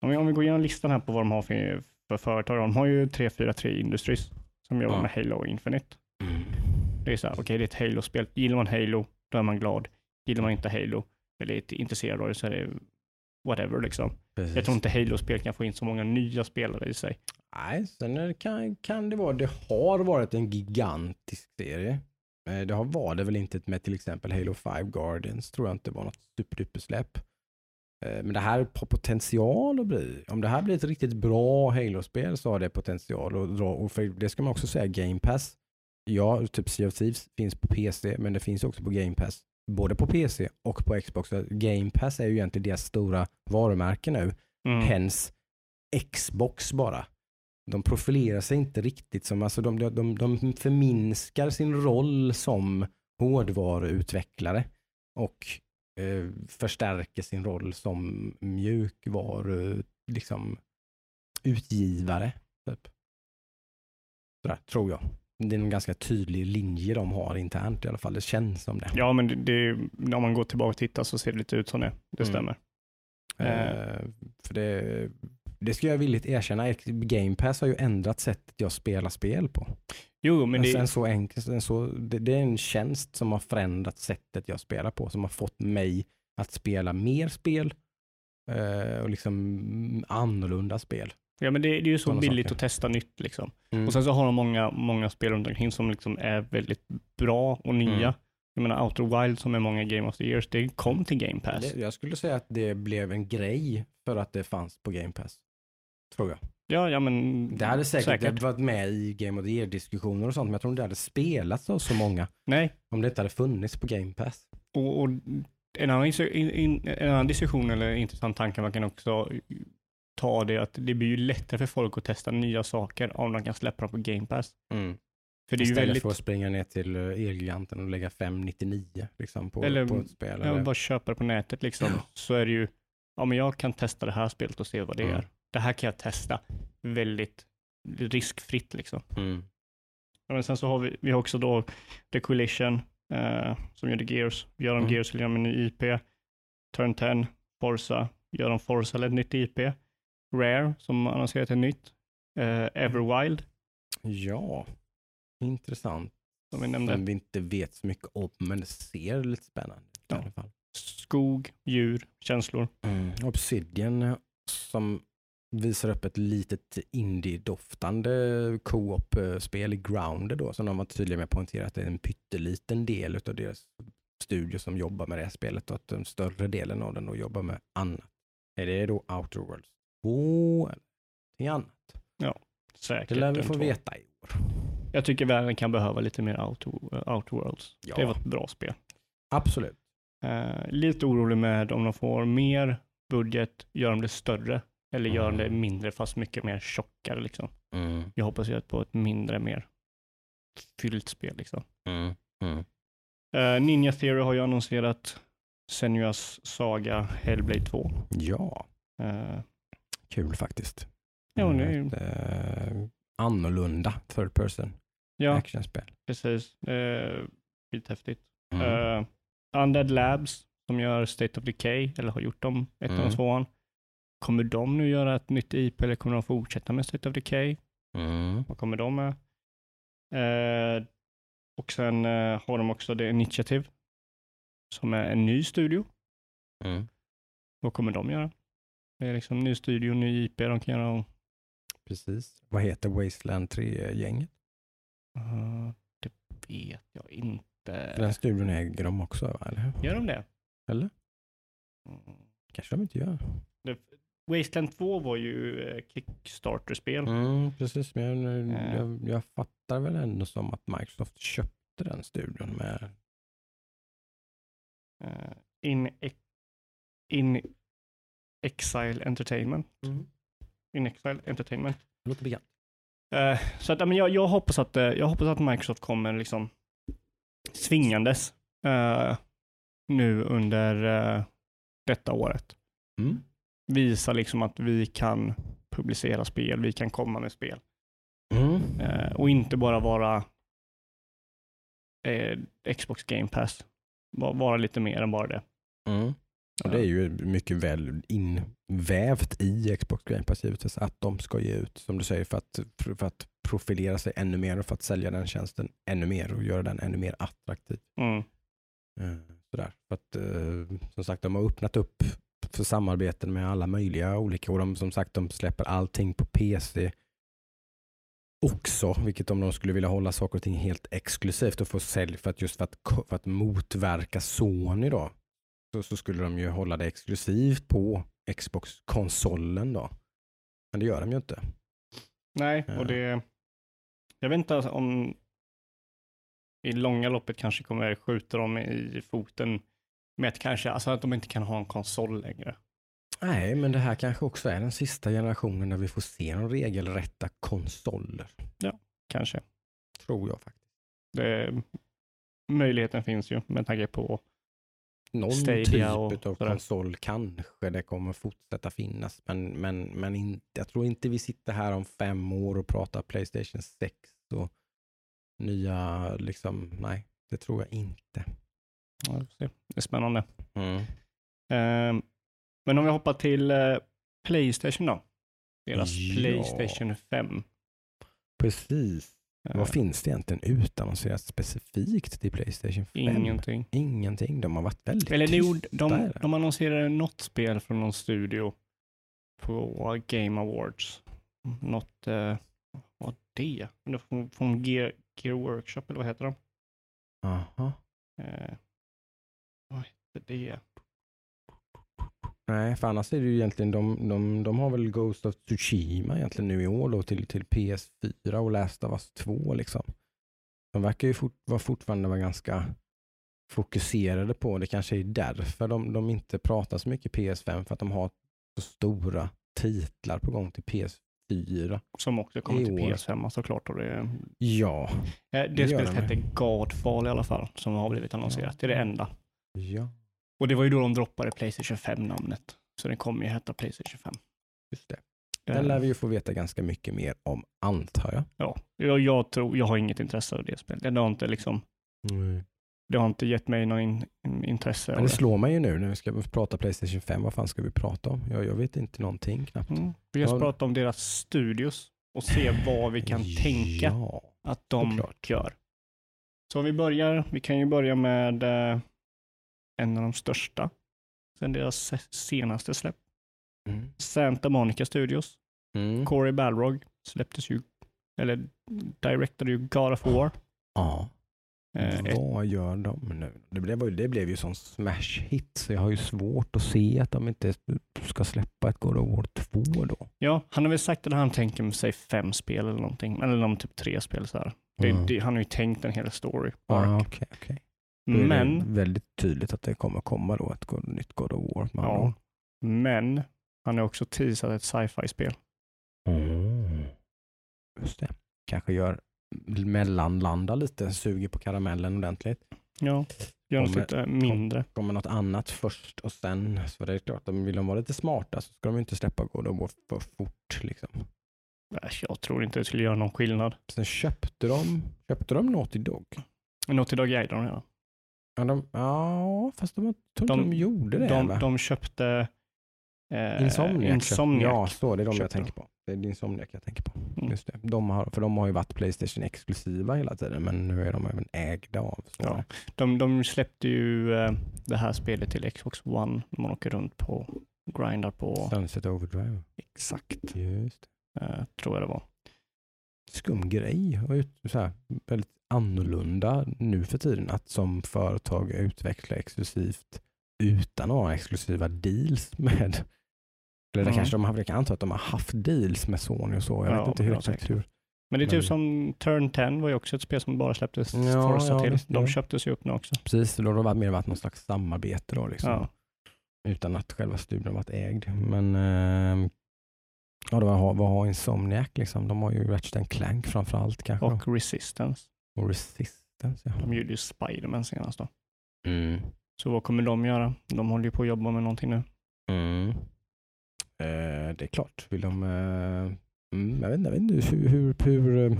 S2: Om vi, om vi går igenom listan här på vad de har för, för företag. De har ju 343 Industries som jobbar
S1: Ja.
S2: med Halo Infinite.
S1: Mm.
S2: Det är så här, okej det är ett Halo-spel. Gillar man Halo, då är man glad. Gillar man inte Halo, eller är inte intresserad av det, så är det whatever liksom.
S1: Precis.
S2: Jag tror inte Halo-spel kan få in så många nya spelare i sig.
S1: Nej, sen kan, kan det vara, det har varit en gigantisk serie. Eh, Det har var det väl inte med till exempel Halo 5 Guardians, tror jag inte var något superdupersläpp. Eh, Men det här har potential att bli, om det här blir ett riktigt bra Halo-spel så har det potential att dra, och för det ska man också säga, Game Pass. Ja, typ Sea of Thieves finns på PC, men det finns också på Game Pass. Både på PC och på Xbox. Game Pass är ju egentligen deras stora varumärke nu.
S2: Mm.
S1: Hens Xbox bara. De profilerar sig inte riktigt som, alltså de, de, de, de förminskar sin roll som hårdvaruutvecklare och eh, förstärker sin roll som mjukvaru, liksom utgivare. Typ. Sådär, tror jag. Det är en ganska tydlig linje de har internt i alla fall. Det känns som det.
S2: Ja, men det, det, om man går tillbaka och tittar så ser det lite ut som det. Det
S1: Mm.
S2: stämmer.
S1: Eh, för det, det ska jag villigt erkänna. Game Pass har ju ändrat sättet jag spelar spel på.
S2: Jo, men det,
S1: en så enkel, en så, det, det är en tjänst som har förändrat sättet jag spelar på, som har fått mig att spela mer spel eh, och liksom annorlunda spel.
S2: Ja, men det, det är ju så billigt
S1: saker.
S2: att testa nytt liksom.
S1: Mm.
S2: Och sen så har de många, många spel runt omkring som liksom är väldigt bra och nya.
S1: Mm.
S2: Jag menar Outer Wild som är många Game of the Years, det kom till Game Pass.
S1: det, jag skulle säga att det blev en grej för att det fanns på Game Pass. Tror jag.
S2: Ja, ja men
S1: Det hade säkert,
S2: säkert.
S1: varit med i Game of the Year-diskussioner och sånt, men jag tror inte det hade spelats av så många
S2: Nej,
S1: om det inte hade funnits på Game Pass.
S2: och, och en, annan, in, in, en annan diskussion eller intressant tanke man kan också ta det att det blir ju lättare för folk att testa nya saker om de kan släppa dem på Game Pass. För det är ju
S1: Istället
S2: väldigt,
S1: för att springa ner till eh, Elgiganten och lägga 599 liksom, på,
S2: Eller-
S1: på ett spel.
S2: ja,
S1: eller-
S2: bara köpa det på nätet liksom, så är det ju, ja men jag kan testa det här spelet och se vad det
S1: Mm.
S2: är. Det här kan jag testa väldigt riskfritt liksom.
S1: Mm.
S2: Ja, men sen så har vi, vi har också då The Coalition eh, som gör The Gears. Gör de
S1: Mm.
S2: Gears eller gör de en ny IP. Turn 10, Forza. Gör de Forza eller ett nytt IP. Rare som annonserat ett nytt. Eh, Everwild
S1: Ja, intressant.
S2: som vi nämnde.
S1: Som vi inte vet så mycket om, men det ser lite spännande ut i
S2: Ja.
S1: alla fall.
S2: Skog, djur, känslor.
S1: Mm. Obsidian som visar upp ett litet indie-doftande co-op-spel i Grounded då, som de var tydliga med att poängtera att det är en pytteliten del av deras studio som jobbar med det här spelet och att den större delen av den då jobbar med annat. Är det då Outer Worlds 2 eller någonting annat?
S2: Säkert.
S1: Det lär vi få
S2: två.
S1: veta i år.
S2: Jag tycker världen kan behöva lite mer Outer, outer Worlds.
S1: Ja.
S2: Det var ett bra spel.
S1: Absolut.
S2: Eh, lite orolig med om de får mer budget, gör de det större eller gör de det
S1: Mm.
S2: mindre fast mycket mer tjockare liksom.
S1: Mm.
S2: Jag hoppas ju på ett mindre, mer fyllt spel liksom.
S1: Mm. Mm.
S2: Eh, Ninja Theory har ju annonserat Senuas Saga Hellblade 2.
S1: Ja,
S2: Eh,
S1: kul faktiskt.
S2: Ja, det är ju-
S1: Ett, eh, annorlunda third person
S2: ja,
S1: actionspel.
S2: precis. Uh, Skithäftigt.
S1: Mm.
S2: Eh, Undead Labs som gör State of Decay, eller har gjort dem, ettan
S1: Mm.
S2: och tvåan. Kommer de nu göra ett nytt IP eller kommer de fortsätta med State of Decay?
S1: Mm.
S2: Vad kommer de med? Eh, och sen eh, har de också The Initiative som är en ny studio.
S1: Mm.
S2: Vad kommer de göra? Det är liksom ny studio, ny IP de kan göra. Och,
S1: Precis. Vad heter Wasteland 3-gänget?
S2: eh, det vet jag inte.
S1: Den studion äger de också, va? eller?
S2: Gör de det?
S1: Eller?
S2: Mm.
S1: kanske de inte gör.
S2: Det, Wasteland 2 var ju eh, Kickstarter-spel.
S1: Mm, precis, men jag,
S2: Eh.
S1: jag, jag fattar väl ändå som att Microsoft köpte den studion med...
S2: Eh, in, in Exile Entertainment. In Exile Entertainment.
S1: Det låter bekant.
S2: Eh, så att, men jag, jag, hoppas att, eh, jag hoppas att Microsoft kommer liksom svingandes eh, nu under eh, detta året.
S1: Mm.
S2: Visa liksom att vi kan publicera spel, vi kan komma med spel.
S1: Mm.
S2: Och inte bara vara Xbox Game Pass. Va- Vara lite mer än bara det.
S1: Mm. Och det är ju mycket väl invävt i Xbox Game Pass givetvis att de ska ge ut, som du säger, för att, för att profilera sig ännu mer och för att sälja den tjänsten ännu mer och göra den ännu mer attraktiv.
S2: Mm.
S1: Eh, Sådär. För att, eh, som sagt, de har öppnat upp för samarbeten med alla möjliga olika och de, som sagt, de släpper allting på PC också, vilket om de skulle vilja hålla saker och ting helt exklusivt och få sälj för att just för att, för att motverka Sony då, så, så skulle de ju hålla det exklusivt på Xbox-konsolen då. Men det gör de ju inte.
S2: Nej,
S1: Ja.
S2: och det... Jag vet inte om i långa loppet kanske kommer skjuta dem i foten med att kanske, alltså att de inte kan ha en konsol längre.
S1: Nej, men det här kanske också är den sista generationen när vi får se de regelrätta konsoler.
S2: Kanske.
S1: Tror jag faktiskt.
S2: Det, möjligheten finns ju med tanke på
S1: någon
S2: Stadia
S1: typ av konsol kanske det kommer fortsätta finnas. Men, men, men in, jag tror inte vi sitter här om fem år och pratar Playstation 6 och nya, liksom, nej, det tror jag inte.
S2: ja, det är spännande.
S1: Mm.
S2: Ehm, men om vi hoppar till eh, Playstation då. Deras
S1: Ja.
S2: Playstation 5.
S1: Precis.
S2: Eh,
S1: Vad finns det egentligen utannonserat specifikt till Playstation 5?
S2: Ingenting.
S1: Ingenting. De har varit väldigt
S2: Eller
S1: tysta.
S2: de, de, annonserade något spel från någon studio på Game Awards. Något, eh, vad det? Från, från Gear, Gear Workshop, eller vad heter de?
S1: Aha.
S2: Eh, vad hette det?
S1: Nej, för annars är det ju egentligen, de, de, de har väl Ghost of Tsushima egentligen nu i år då till, till PS4 och Last of Us 2 liksom. De verkar ju fort, vara fortfarande vara ganska fokuserade på, det kanske är därför de, de inte pratar så mycket PS5 för att de har så stora titlar på gång till PS4.
S2: Som också kommer till
S1: år.
S2: PS5 såklart. Och det,
S1: Ja,
S2: eh, det,
S1: Det
S2: spelet hette Godfall i alla fall, som har blivit annonserat. Det är det enda.
S1: ja,
S2: Och det var ju då de droppade Playstation 5-namnet. Så den kommer ju heta Playstation 5.
S1: just det.
S2: Eh,
S1: Den lär vi ju få veta ganska mycket mer om antar jag.
S2: Ja, jag, jag tror, jag har inget intresse av det spelet. Det har inte liksom, det har inte gett mig någon in, in, intresse
S1: Men det
S2: det.
S1: slår mig ju nu när vi ska prata Playstation 5, vad fan ska vi prata om? Jag, jag vet inte någonting knappt.
S2: Mm. Vi ska
S1: Ja.
S2: prata om deras studios och se vad vi kan tänka
S1: Ja,
S2: att de
S1: såklart.
S2: gör. Så vi börjar, vi kan ju börja med eh, en av de största sen deras se- senaste släpp.
S1: Mm.
S2: Santa Monica Studios.
S1: Mm.
S2: Corey Balrog släpptes ju, eller directade ju God of War.
S1: Ja.
S2: Eh, ett,
S1: Vad gör de nu? Det blev, ju- det blev ju sån smash hit så jag har ju svårt att se att de inte ska släppa ett God of War 2 då.
S2: ja, han har väl sagt att han tänker sig fem spel eller någonting, eller om typ tre spel så här. Det,
S1: Mm.
S2: det, han har ju tänkt en hel story.
S1: Okej. Då är
S2: Men,
S1: det väldigt tydligt att det kommer komma då ett God, nytt God of War.
S2: ja, men han har också teasat ett sci-fi-spel.
S1: Mm. Just det. Kanske gör mellanlanda lite, suger på karamellen ordentligt.
S2: Ja, gör något lite mindre.
S1: kommer något annat först och sen, så det är klart, om vill de vara lite smarta så ska de inte släppa God of War för fort. Liksom.
S2: Äsch, Jag tror inte det skulle göra någon skillnad.
S1: Sen köpte de, köpte de Naughty Dog.
S2: Naughty Dog ägde de redan.
S1: Ja, de, ja fast de, jag tror
S2: De-
S1: de, gjorde det.
S2: De, de köpte eh,
S1: Insomniac.
S2: Insomniac.
S1: Ja, så det är de jag
S2: köpte
S1: tänker på. Det är Insomniac jag tänker på.
S2: Mm.
S1: Just det. De har, för de har ju varit Playstation exklusiva hela tiden, men nu är de även ägda av Sony.
S2: Ja. De, de släppte ju eh, det här spelet till Xbox One. Man åker runt på, grindar på,
S1: Sunset Overdrive.
S2: exakt,
S1: Just
S2: eh, tror jag det var.
S1: Skum grej så här, väldigt annorlunda nu för tiden att som företag utveckla exklusivt utan att ha exklusiva deals med eller
S2: Mm.
S1: kanske de har, jag kan anta att de har haft deals med Sony och så. Jag
S2: Ja,
S1: vet inte hur exakt hur.
S2: Men det är
S1: Men-
S2: typ som Turn 10 var ju också ett spel som bara släpptes
S1: Ja,
S2: Forza
S1: ja,
S2: till.
S1: visst,
S2: De köptes ju upp nu också.
S1: Precis, då har det mer varit någon slags samarbete då liksom.
S2: Ja.
S1: Utan att själva studion varit ägd. Men eh, ja, var, vad har Insomniac liksom? De har ju Ratchet Clank framförallt kanske. då.
S2: Och Resistance.
S1: Och Resistance ja.
S2: De gjorde ju Spiderman senast då.
S1: Mm.
S2: Så vad kommer de göra? De håller ju på att jobba med någonting nu.
S1: Mm. Eh, det är klart. Vill de... Eh, mm, jag, vet, inte- jag vet inte hur, hur, hur, eh,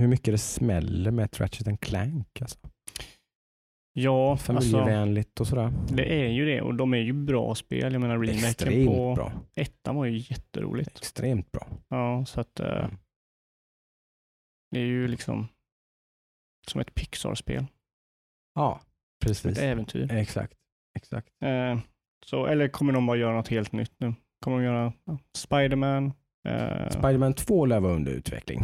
S1: hur mycket det smäller med ett Ratchet Clank. Alltså.
S2: Ja, alltså,
S1: Familjevänligt och sådär.
S2: det är ju det och de är ju bra spel. Jag menar remaken
S1: Extremt
S2: på
S1: bra.
S2: ettan var ju jätteroligt.
S1: Extremt bra.
S2: Ja, så att eh,
S1: Mm.
S2: det är ju liksom som ett Pixar-spel.
S1: Ja,
S2: Ett
S1: precis.
S2: äventyr.
S1: Exakt. Exakt.
S2: Eh, så, eller kommer de bara göra något helt nytt nu? Kommer de göra ja, Spiderman? Eh,
S1: Spiderman 2 lär vara under utveckling.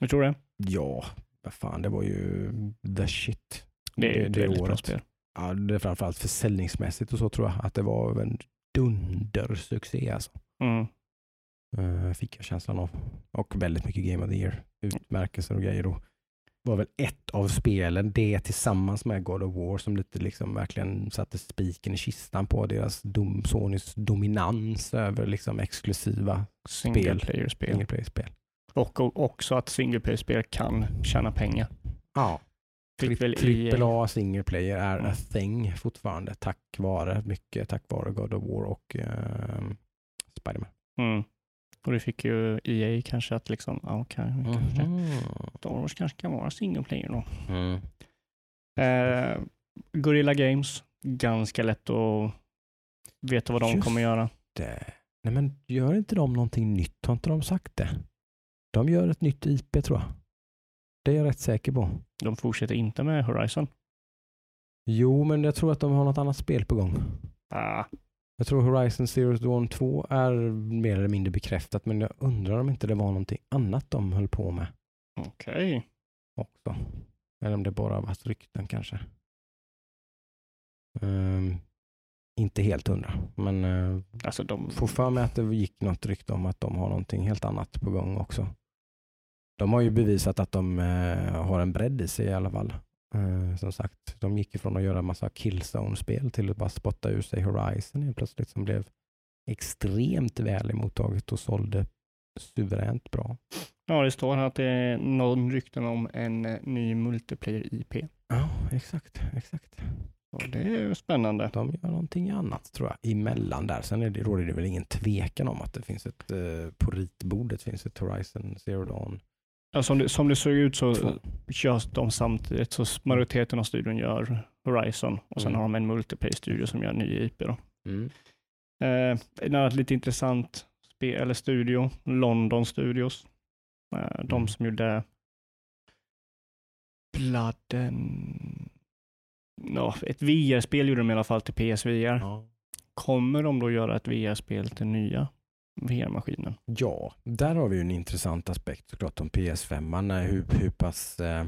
S2: jag tror det.
S1: Ja, vad fan, det var ju the shit.
S2: Det är ju ett
S1: det
S2: väldigt bra
S1: året.
S2: spel.
S1: Ja, det är framförallt försäljningsmässigt och så tror jag att det var en dundersuccé alltså.
S2: Mm.
S1: Eh, fick jag känslan av. Och väldigt mycket Game of the Year. Utmärkelser och grejer. Och var väl ett av spelen, det tillsammans med God of War som lite liksom verkligen satte spiken i kistan på deras dom, Sonys dominans över liksom exklusiva
S2: Single
S1: Spel.
S2: player-spel.
S1: single player-spel.
S2: Och, och också att single player-spel kan tjäna pengar.
S1: Ja, trippel. A single player är
S2: Mm.
S1: a thing fortfarande tack vare, mycket tack vare God of War och ehm, Spiderman.
S2: Mm. Och det fick ju EA kanske att liksom, ja, okej, vi kanske-
S1: Mhm.
S2: Star Wars kanske kan vara single player då.
S1: Mm.
S2: Eh, Guerrilla Games, ganska lätt att veta vad de
S1: Just
S2: kommer göra.
S1: det. Nej men gör inte de någonting nytt? Har inte de sagt det? De gör ett nytt IP tror jag. Det är jag rätt säker på.
S2: De fortsätter inte med Horizon.
S1: Jo, men jag tror att de har något annat spel på gång.
S2: Ah,
S1: Jag tror Horizon Zero Dawn 2 är mer eller mindre bekräftat, men jag undrar om inte det var någonting annat de höll på med
S2: Okej.
S1: också. Eller om det bara var rykten kanske. Ehm, inte helt hundra, men uh,
S2: Alltså de...
S1: får för mig att det gick något rykte om att de har någonting helt annat på gång också. De har ju bevisat att de eh, har en bredd i sig i alla fall. Eh, som sagt, de gick ifrån att göra massa Killzone-spel till att bara spotta ur sig Horizon helt plötsligt som blev extremt väl emottaget och sålde suveränt bra.
S2: Ja, det står här att det är någon rykten om en eh, ny multiplayer-IP.
S1: Ja, exakt, exakt.
S2: Och det är ju spännande.
S1: De gör någonting annat tror jag emellan där. Sen är det, råder det väl ingen tvekan om att det finns ett, eh, på ritbordet finns ett Horizon Zero Dawn
S2: Ja, som, det, som det såg ut så
S1: 2.
S2: körs de samtidigt. Så majoriteten av studion gör Horizon och sen
S1: Mm.
S2: har de en multiplayer-studio som gör ny IP. Då.
S1: Mm.
S2: Eh, en annan lite intressant spel, eller studio, London Studios. Eh, de
S1: Mm.
S2: som gjorde Blooden... Ja, ett VR-spel gjorde de i alla fall till PSVR.
S1: Ja.
S2: Kommer de då göra ett VR-spel till nya VR-maskinen?
S1: Ja, där har vi ju en intressant aspekt såklart om PS5. -an, eh, Hur, hur pass, eh,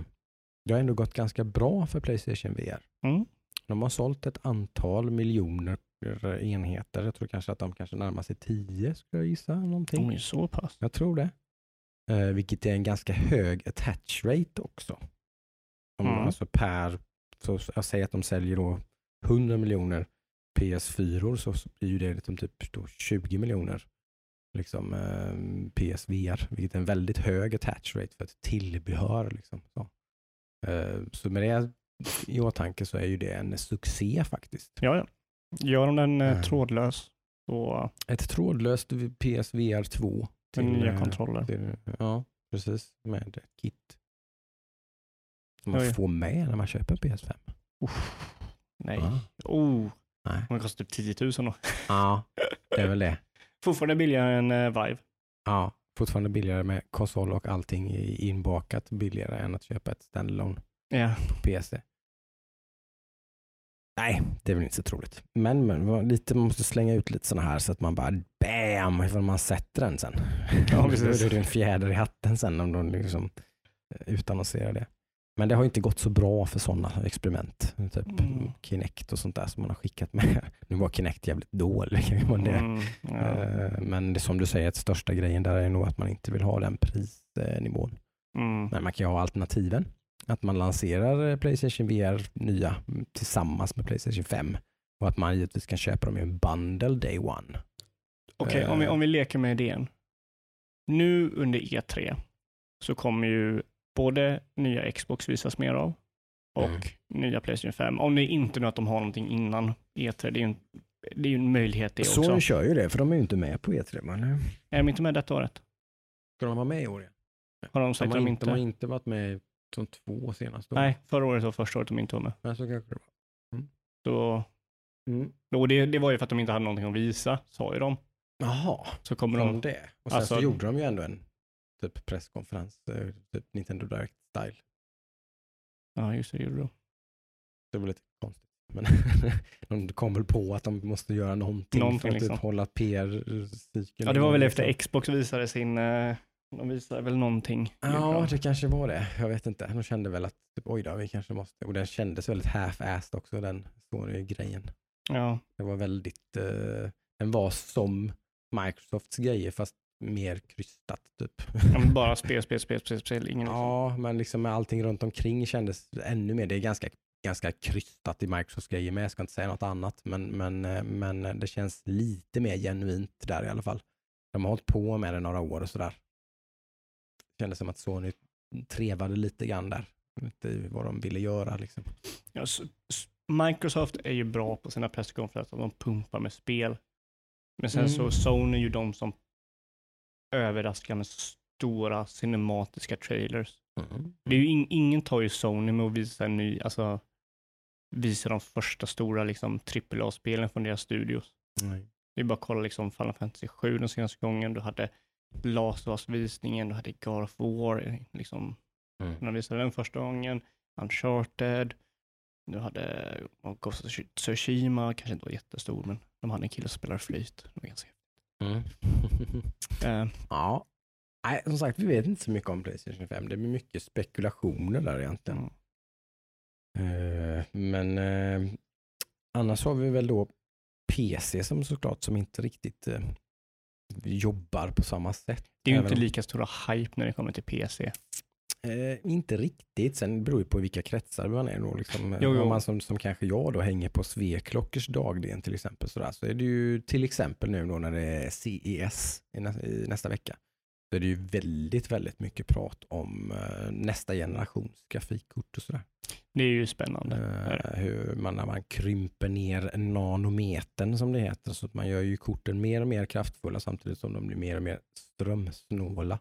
S1: det har ändå gått ganska bra för Playstation VR.
S2: Mm.
S1: De har sålt ett antal miljoner enheter. Jag tror kanske att de kanske närmar sig 10 skulle jag gissa. Någonting.
S2: De är så pass.
S1: Jag tror det. Eh, vilket är en ganska hög attach rate också. Om,
S2: Mm.
S1: Alltså per, så jag säger att de säljer då 100 miljoner PS4 så blir ju det liksom typ då 20 miljoner liksom, eh, PSVR, vilket är en väldigt hög attach rate för ett tillbehör. Liksom, så. Eh, så med det i åtanke så är ju det en succé faktiskt.
S2: Ja, ja. Gör de den eh,
S1: Mm.
S2: trådlös så
S1: Ett trådlöst PSVR 2
S2: med nya
S1: eh,
S2: kontroller.
S1: till, ja, precis, med kit. Som man
S2: Oj.
S1: får med när man köper PS5.
S2: Uff, nej.
S1: Ja.
S2: Oh,
S1: Nej.
S2: den kostar typ 10 000 då.
S1: Ja, det är väl det.
S2: Fortfarande billigare än uh, Vive.
S1: Ja, fortfarande billigare med konsol och allting inbakat billigare än att köpa ett standalone
S2: Ja.
S1: på PC. Nej, det är väl inte så troligt. Men, men lite, man måste slänga ut lite sådana här så att man bara BAM! Ifall man sätter den sen.
S2: Ja,
S1: Då
S2: precis.
S1: är det en fjäder i hatten sen om de liksom eh, utannonserar det. Men det har inte gått så bra för sådana experiment. Typ
S2: Mm.
S1: Kinect och sånt där som man har skickat med. Nu var Kinect jävligt dålig. Men, det,
S2: Mm, ja.
S1: Eh, men det, som du säger, att största grejen där är nog att man inte vill ha den prisnivån.
S2: Mm.
S1: Men man kan ju ha alternativen. Att man lanserar eh, Playstation VR nya mm, tillsammans med Playstation 5 och att man givetvis kan köpa dem i en bundle day one.
S2: Okej, om, vi,
S1: Eh.
S2: om vi leker med idén. Nu under E3 så kommer ju både nya Xbox visas mer av och
S1: Mm.
S2: nya Playstation 5. Om det inte är nu att de har någonting innan E3. Det är ju en, det är ju en möjlighet det också.
S1: Sony kör ju det för de är ju inte med på E3. Men eh,
S2: Är de inte med detta året?
S1: ska de vara med i år igen?
S2: Har de
S1: De
S2: sagt
S1: har,
S2: att de
S1: inte, de har inte varit med de två senaste åren.
S2: Nej, förra året var första året de inte var med.
S1: Men så kanske det var.
S2: Så,
S1: Mm.
S2: och det, det var ju för att de inte hade någonting att visa, sa ju de.
S1: Jaha,
S2: Så kommer
S1: de
S2: de...
S1: det? Och sen
S2: Alltså-
S1: så gjorde de ju ändå en typ presskonferens, eh, typ Nintendo Direct style.
S2: Ja, just det, det gjorde de.
S1: Det var lite konstigt. Men de kom väl på att de måste göra någonting,
S2: Någonting
S1: för att
S2: liksom.
S1: typ hålla PR-cykeln.
S2: Ja, det var väl
S1: liksom.
S2: efter Xbox visade sin... eh, De visade väl någonting.
S1: Ja, det kanske var det. Jag vet inte. De kände väl att typ, oj då, vi kanske måste. Och den kändes väldigt half-assed också, den Sony-grejen.
S2: Ja,
S1: Det var väldigt, eh, den var som Microsofts grejer fast mer krystat typ.
S2: Bara spel, spel, spel, spel, spel. Ingen.
S1: Ja, men liksom med allting runt omkring kändes ännu mer, det är ganska, ganska krystat i Microsofts grejer med, jag ska inte säga något annat, men, men, eh, men det känns lite mer genuint där i alla fall. De har hållit på med det några år och sådär. Kändes som att Sony trevade lite grann där, inte vad de ville göra liksom.
S2: Ja, Microsoft är ju bra på sina presskonferenser, de pumpar med spel. Men sen så
S1: Mm.
S2: Sony är ju de som överraskar med stora cinematiska trailers. Det är ju in, ingen tar ju Sony med att visa en ny, alltså visa de första stora liksom AAA-spelen från deras studios.
S1: Nej.
S2: Det är bara att kolla liksom Final Fantasy 7 den senaste gången, du hade Last of Us-visningen, du hade God of War, liksom,
S1: Mm.
S2: när de visade den första gången, Uncharted, du hade Ghost of Tsushima, kanske inte var jättestor, men de hade en kille som spelar flöjt. Det var ganska
S1: Mm.
S2: eh,
S1: ja. Nej, som sagt, vi vet inte så mycket om Playstation 5. Det blir mycket spekulationer där egentligen.
S2: mm.
S1: Eh, men eh, annars har vi väl då PC som såklart som inte riktigt jobbar på samma sätt.
S2: Det är ju inte lika stora hype när det kommer till PC.
S1: Eh, inte riktigt, sen beror det på vilka kretsar man är då. Liksom.
S2: Jo, jo.
S1: Om man som, som kanske jag då hänger på Sveklockers dagligen till exempel sådär, så är det ju till exempel nu då när det är CES i, nä, i nästa vecka. Så är det ju väldigt, väldigt mycket prat om eh, nästa generations grafikkort och sådär.
S2: Det är ju spännande.
S1: Eh, hur man, när man krymper ner nanometern som det heter. Så att man gör ju korten mer och mer kraftfulla samtidigt som de blir mer och mer strömsnåla.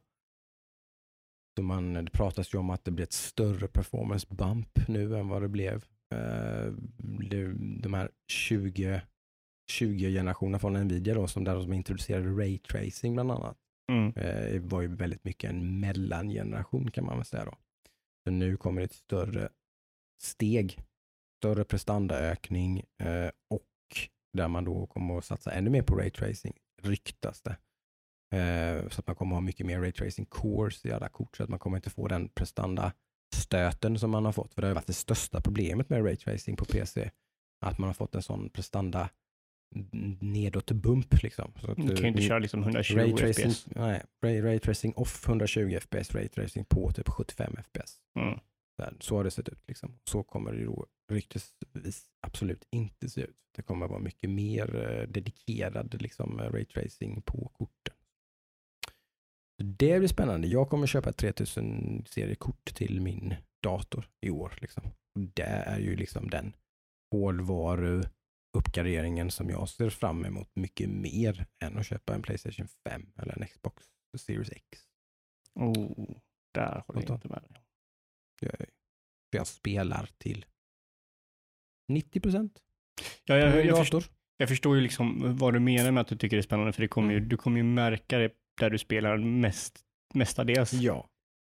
S1: Så man, det pratas ju om att det blir ett större performance bump nu än vad det blev. Eh, det, de här 20, 20 generationerna från Nvidia då, som där de introducerade ray tracing bland annat
S2: Mm.
S1: eh, var ju väldigt mycket en mellangeneration kan man väl säga då. Så nu kommer ett större steg, större prestandaökning eh, och där man då kommer att satsa ännu mer på raytracing, ryktas det. Eh, så att man kommer ha mycket mer raytracing cores i alla kort så att man kommer inte få den prestanda stöten som man har fått. För det har varit det största problemet med raytracing på PC. Att man har fått en sån prestanda nedåt bump liksom. Så att,
S2: Du kan ju inte
S1: eh,
S2: köra liksom 120
S1: Raytracing,
S2: FPS.
S1: nej, ray, raytracing off 120 fps, raytracing på typ 75 fps.
S2: Mm.
S1: Så har det sett ut. Liksom. Så kommer det då ryktesvis absolut inte se ut. Det kommer vara mycket mer eh, dedikerad liksom, raytracing på korten. Det blir spännande. Jag kommer köpa ett 3000 seriekort till min dator i år. Liksom. Och Det är ju liksom den hårdvaru uppgraderingen som jag ser fram emot mycket mer än att köpa en Playstation 5 eller en Xbox Series X.
S2: Oh, där håller jag inte med dig.
S1: Jag, jag spelar till 90 procent.
S2: Ja, jag, jag, jag, förstår, jag förstår ju liksom vad du menar med att du tycker det är spännande, för det kommer ju,
S1: Mm.
S2: du kommer ju märka det där du spelar mest, mestadels.
S1: Ja.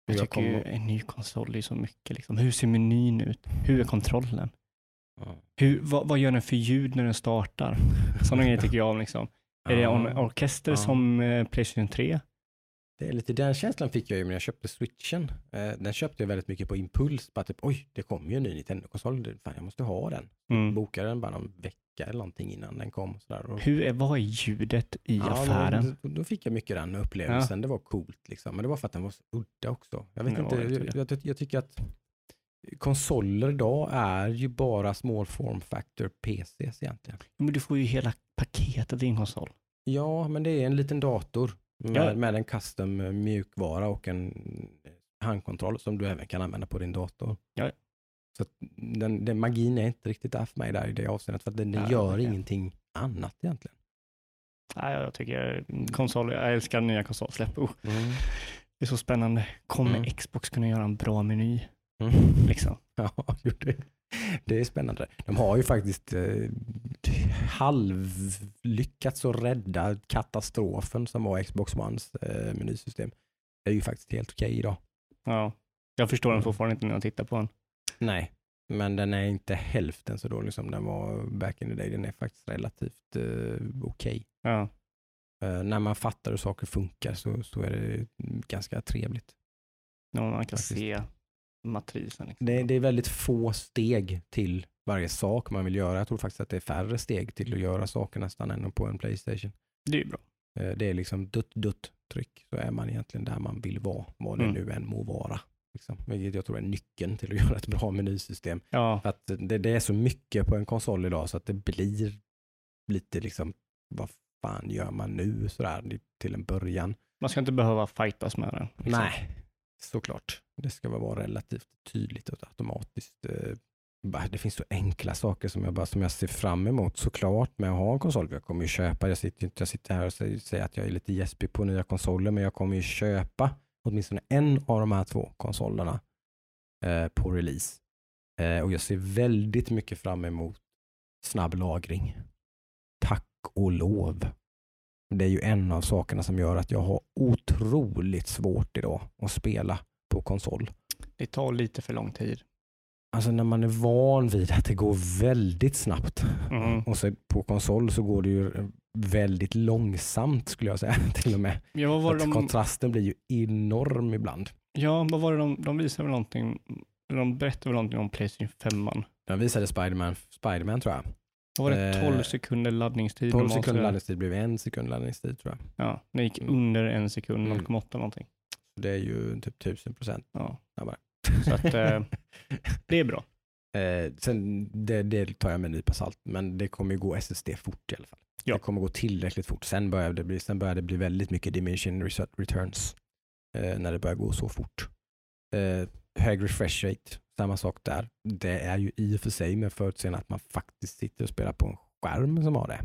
S2: Jag
S1: Jag
S2: tycker
S1: kommer-
S2: en ny konsol är så mycket. Liksom. Hur ser menyn ut? Hur är kontrollen?
S1: Ja.
S2: Hur, vad, vad gör den för ljud när den startar? Sådana grejer tycker jag om. Liksom. Är det en orkester som eh, Playstation 3?
S1: Det är lite den känslan fick jag ju när jag köpte switchen. Eh, den köpte jag väldigt mycket på impuls. Bara typ, oj, det kommer ju en ny Nintendo-konsol. Fan, jag måste ha den.
S2: Mm.
S1: Bokade den bara någon vecka eller någonting innan den kom. Sådär. Och,
S2: Hur är, vad är ljudet i
S1: Ja,
S2: affären?
S1: Då, då fick jag mycket den upplevelsen. Det var coolt liksom. Men det var för att den var så udda också. Jag vet
S2: Ja,
S1: inte,
S2: jag
S1: jag, jag, tycker att konsoler idag är ju bara small form factor PCs egentligen.
S2: Men du får ju hela paketet i en konsol.
S1: Ja, men det är en liten dator med,
S2: Ja.
S1: med en custom mjukvara och en handkontroll som du även kan använda på din dator.
S2: Ja.
S1: Så att den, den magin är inte riktigt där för mig där i det avseendet för att den, den
S2: Ja,
S1: gör ingenting annat egentligen.
S2: Nej, jag tycker konsol, jag älskar nya konsolsläpp. Oh, det är så spännande. Kommer
S1: Mm.
S2: Xbox kunna göra en bra meny?
S1: Mm.
S2: Liksom?
S1: Ja, det, det är spännande. De har ju faktiskt eh, halvlyckats att rädda katastrofen som var Xbox Ones eh, menysystem. Det är ju faktiskt helt okej idag.
S2: Ja. Jag förstår den
S1: Mm.
S2: fortfarande inte när jag tittar på den.
S1: Nej, men den är inte hälften så dålig som den var back in the day. Den är faktiskt relativt eh, okej.
S2: Ja.
S1: Eh, när man fattar hur saker funkar så, så är det ganska trevligt.
S2: När man kan
S1: Faktiskt.
S2: se matrisen. Liksom.
S1: Det, det är väldigt få steg till varje sak man vill göra. Jag tror faktiskt att det är färre steg till att göra saker nästan än på en Playstation.
S2: det är bra.
S1: Eh, Det är liksom dutt, dutt, tryck. Så är man egentligen där man vill vara, vad det
S2: Mm.
S1: nu än må vara. Liksom. Vilket jag tror är nyckeln till att göra ett bra menysystem.
S2: Ja,
S1: att det, det är så mycket på en konsol idag så att det blir lite liksom, vad fan gör man nu sådär till en början?
S2: man ska inte behöva fightas med den. liksom.
S1: Nej, såklart. Det ska väl vara relativt tydligt och automatiskt. eh, Det finns så enkla saker som jag, bara, som jag ser fram emot såklart med att ha en konsol. Jag kommer ju köpa, jag sitter, jag sitter här och säger, säger att jag är lite gäspig på nya konsoler, men jag kommer ju köpa åtminstone en av de här två konsolerna eh, på release. Eh, och jag ser väldigt mycket fram emot snabb lagring. Tack och lov. Det är ju en av sakerna som gör att jag har otroligt svårt idag att spela på konsol.
S2: Det tar lite för lång tid.
S1: Alltså när man är van vid att det går väldigt snabbt
S2: Mm.
S1: och så på konsol så går det ju väldigt långsamt skulle jag säga till och med.
S2: Ja, vad var de,
S1: Kontrasten blir ju enorm ibland.
S2: ja, vad var det de, de visade väl någonting, de berättade väl någonting om Playstation 5.
S1: Den visade Spiderman, Spiderman tror jag.
S2: Vad var det,
S1: Eh,
S2: 12 sekunder laddningstid?
S1: 12
S2: normalt
S1: sekunder laddningstid blev en sekund laddningstid tror jag.
S2: Ja, det gick
S1: Mm.
S2: under en sekund,
S1: Mm.
S2: 0,8 någonting.
S1: Det är ju typ 1000 procent
S2: Ja.
S1: snabbare.
S2: Så att, eh, det är bra.
S1: Eh, sen, det, det tar jag med en nypa salt, men det kommer ju gå SSD fort i alla fall.
S2: Ja.
S1: Det kommer gå tillräckligt fort. Sen börjar det bli, sen börjar det bli väldigt mycket dimension returns eh, när det börjar gå så fort. Eh, hög refresh rate, samma sak där. Det är ju i och för sig med förutseende att man faktiskt sitter och spelar på en skärm som har det.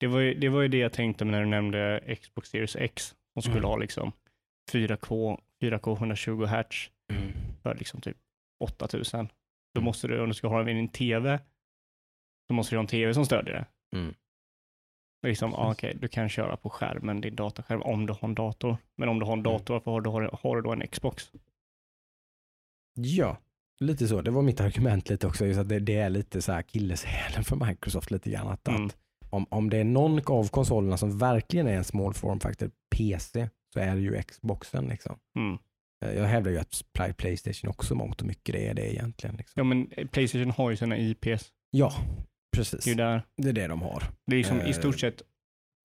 S2: Det var, ju, det var ju det jag tänkte när du nämnde Xbox Series X som skulle
S1: Mm.
S2: ha liksom 4K, 4K 120 Hz för liksom typ 8000. Då
S1: Mm.
S2: måste du, om du ska ha din TV, då måste du ha en TV som stödjer det.
S1: Mm.
S2: Liksom, ah, okej, du kan köra på skärmen, din dataskärm, om du har en dator. Men om du har en
S1: Mm.
S2: dator, varför har du, har, du då en Xbox?
S1: Ja, lite så. Det var mitt argument lite också. Just att det, det är lite så här akilleshälen för Microsoft lite grann. Att,
S2: Mm.
S1: att om, om det är någon av konsolerna som verkligen är en small form factor PC så är det ju Xboxen. Liksom.
S2: Mm.
S1: Eh, Jag hävdar ju att Play- Playstation också mångt och mycket det är det egentligen. Liksom.
S2: Ja, men Playstation har ju sina IPs.
S1: Ja,
S2: Det
S1: precis.
S2: är ju där.
S1: Det är det de har.
S2: Det är liksom
S1: Eh,
S2: i stort sett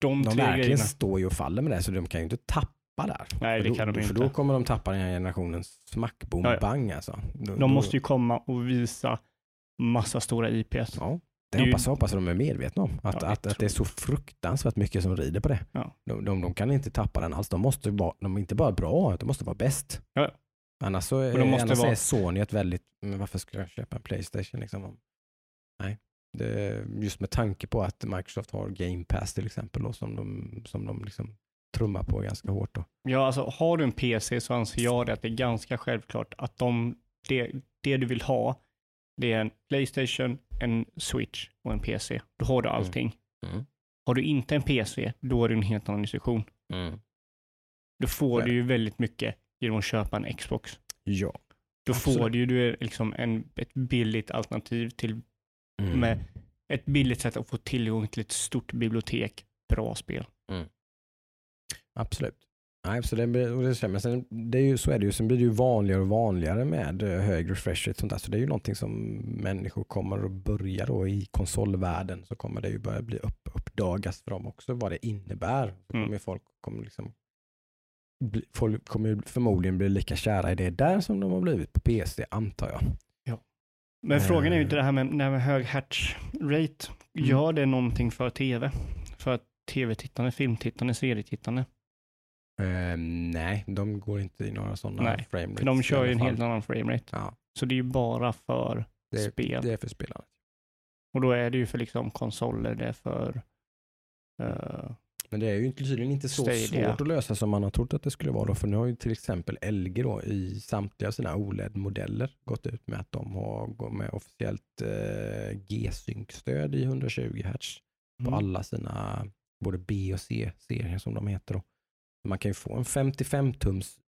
S2: de,
S1: De
S2: tre
S1: verkligen
S2: grejerna.
S1: står ju och faller med det så de kan ju inte tappa där.
S2: Nej,
S1: för
S2: det
S1: då,
S2: kan de
S1: För
S2: inte.
S1: då kommer de tappa den här generationens smack, boom,
S2: Ja, ja.
S1: bang alltså. Då,
S2: De måste ju komma och visa massa stora IPs.
S1: Ja,
S2: Det
S1: det
S2: är ju-
S1: hoppas, hoppas de är medvetna om. Att,
S2: Ja, jag
S1: att, att det är så fruktansvärt mycket som rider på det.
S2: Ja.
S1: De, de, de kan inte tappa den alls. De måste vara, de är inte bara bra, de måste vara bäst.
S2: Ja.
S1: Annars, så är,
S2: de måste
S1: annars
S2: vara-
S1: är Sony ett väldigt, men varför ska jag köpa en Playstation liksom? Nej, det, just med tanke på att Microsoft har Game Pass till exempel då, som de, som de liksom trummar på ganska hårt. Då.
S2: Ja, alltså har du en PC så anser jag det att det är ganska självklart att de, det, det du vill ha, det är en Playstation en switch och en PC. Då har du allting.
S1: Mm.
S2: Har du inte en PC, då är det en helt annan diskussion.
S1: Mm.
S2: Då får
S1: är
S2: du ju väldigt mycket genom att köpa en Xbox.
S1: Ja.
S2: Då
S1: Absolut.
S2: får du ju liksom en, ett billigt alternativ till,
S1: Mm.
S2: med ett billigt sätt att få tillgång till ett stort bibliotek. Bra spel.
S1: Absolut. Nej, så det, blir- och det, stämmer. sen, det är ju, så är det ju. Sen blir det ju vanligare och vanligare med eh, hög refresh rate. och Sånt där. Så det är ju någonting som människor kommer att börja då i konsolvärlden. Så kommer det ju börja bli upp, uppdagas för dem också vad det innebär. Så
S2: Mm.
S1: kommer ju folk kommer liksom bli, folk kommer förmodligen bli lika kära i det där som de har blivit på PC antar jag.
S2: Men
S1: Eh.
S2: frågan är ju inte det här med, det här med hög hatch rate.
S1: Mm.
S2: Gör det någonting för tv? För tv-tittande, filmtittande, serietittande?
S1: Eh, nej, de går inte i några sådana
S2: Nej,
S1: frame rates
S2: För de kör ju en helt annan framerate.
S1: Ja,
S2: Så det är ju bara för
S1: det,
S2: spel.
S1: det är för spelarna.
S2: Och då är det ju för liksom konsoler, det är för eh,
S1: Men det är ju tydligen inte så
S2: Stadia.
S1: svårt att lösa som man har trott att det skulle vara. Då, för nu har ju till exempel LG då, i samtliga sina OLED-modeller gått ut med att de har gått med officiellt eh, G-sync-stöd i 120 Hz på
S2: mm.
S1: alla sina både B och C-serier som de heter. Då. Man kan ju få en 55-tums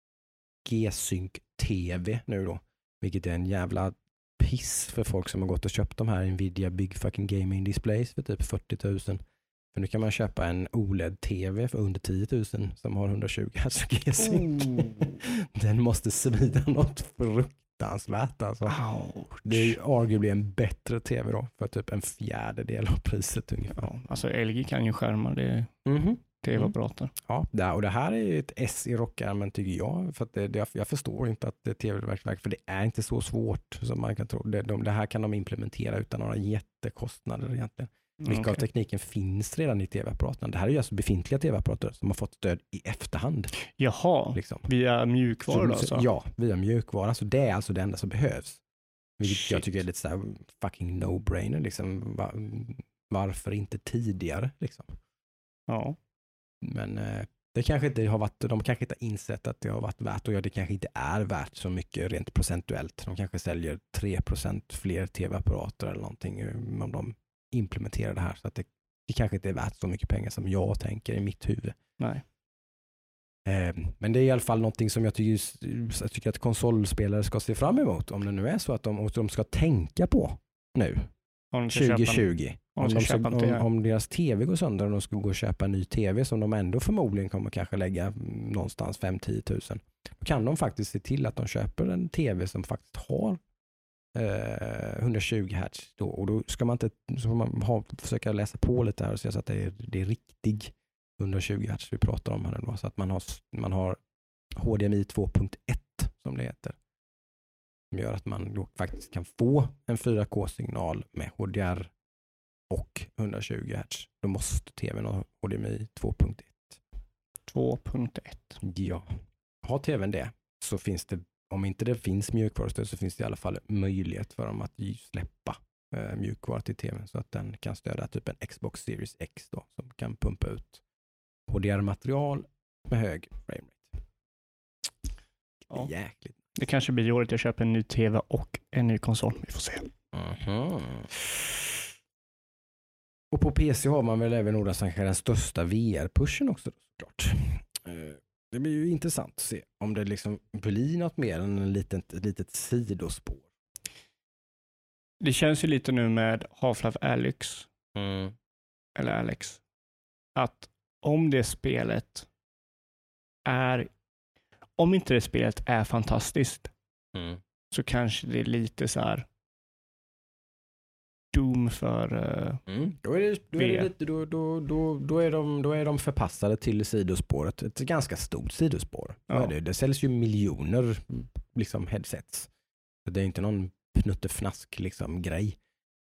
S1: G-sync-TV nu då, vilket är en jävla piss för folk som har gått och köpt de här Nvidia Big Fucking Gaming Displays för typ 40 000. För nu kan man köpa en OLED-TV för under 10 000 som har 120 Hz G-sync.
S2: Oh.
S1: Den måste svida något fruktansvärt alltså.
S2: Ouch.
S1: Det är ju arguably en bättre TV då för typ en fjärdedel av priset ungefär.
S2: Ja, alltså LG kan ju skärmar, det,
S1: Mhm.
S2: det var
S1: Mm. Ja, och det här är ju ett S i rockärmen tycker jag. För att det, det, jag förstår inte att det är tv-verk, för det är inte så svårt som man kan tro. Det, de, det här kan de implementera utan några jättekostnader egentligen. Mycket av
S2: Mm, Okej.
S1: tekniken finns redan i tv-apparaterna. Det här är ju alltså befintliga tv-apparater som har fått stöd i efterhand.
S2: Jaha,
S1: Liksom.
S2: via då
S1: Så-
S2: alltså?
S1: Ja, via mjukvara. Så det är alltså det enda som behövs. Vilket jag
S2: Shit.
S1: tycker är lite så här fucking no-brainer. Liksom. Va- Varför inte tidigare? Liksom.
S2: ja.
S1: Men eh, det kanske inte har varit, de kanske inte har insett att det har varit värt och ja, det kanske inte är värt så mycket rent procentuellt. De kanske säljer 3% fler tv-apparater eller någonting eh, om de implementerar det här. Så att det, det kanske inte är värt så mycket pengar som jag tänker i mitt huvud.
S2: Nej.
S1: Eh, Men det är i alla fall någonting som jag tycker, jag tycker att konsolspelare ska se fram emot. Om det nu är så att de, de ska tänka på nu,
S2: Om de ska köpa en-
S1: 2020.
S2: om
S1: Om,
S2: de ska
S1: om, om deras tv går sönder och de ska gå och köpa en ny tv som de ändå förmodligen kommer kanske lägga mm, någonstans 5-10 tusen. Då kan de faktiskt se till att de köper en tv som faktiskt har eh, 120 Hz. Då, och då ska man inte så får man ha, försöka läsa på lite här och se så att det är, det är riktig 120 Hz vi pratar om här. Då, så att man har, man har HDMI 2.1 som det heter. Som gör att man då faktiskt kan få en 4K-signal med HDR och 120 Hz. Då måste tvn ha HDMI 2.1.
S2: 2.1.
S1: Ja. Har tvn det så finns det, om inte det finns mjukvarustöd så finns det i alla fall möjlighet för dem att släppa eh, mjukvara till tvn så att den kan stödja typ en Xbox Series X då som kan pumpa ut HDR-material med hög framerate.
S2: Ja.
S1: Jäkligt.
S2: Det kanske blir året jag köper en ny tv och en ny konsol. Vi får se.
S1: Mhm. Och på PC har man väl även kanske den största VR-pushen också såklart. Det blir ju intressant att se om det liksom blir något mer än en litet, ett litet sidospår.
S2: Det känns ju lite nu med Half-Life Alyx, eller Alex, att om det spelet är, om inte det spelet är fantastiskt, så kanske det är lite så här Doom för, eh,
S1: Mm. Då, är det, då, är det lite, då, då, då, då, är de, då är de förpassade till sidospåret. Ett ganska stort sidospår.
S2: Ja.
S1: är det. det säljs ju miljoner liksom, headsets. Så det är inte någon pnuttefnask liksom, grej.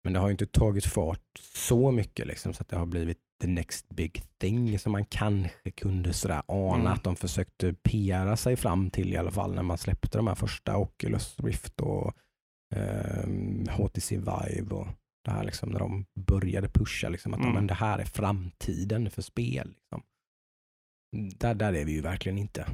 S1: Men det har ju inte tagit fart så mycket liksom, så att det har blivit the next big thing som man kanske kunde sådär ana
S2: Mm.
S1: att de försökte PRa sig fram till i alla fall när man släppte de här första Oculus Rift och ehm, HTC Vive och det här liksom när de började pusha liksom att
S2: Mm.
S1: men det här är framtiden för spel. Liksom. Där, där är vi ju verkligen inte.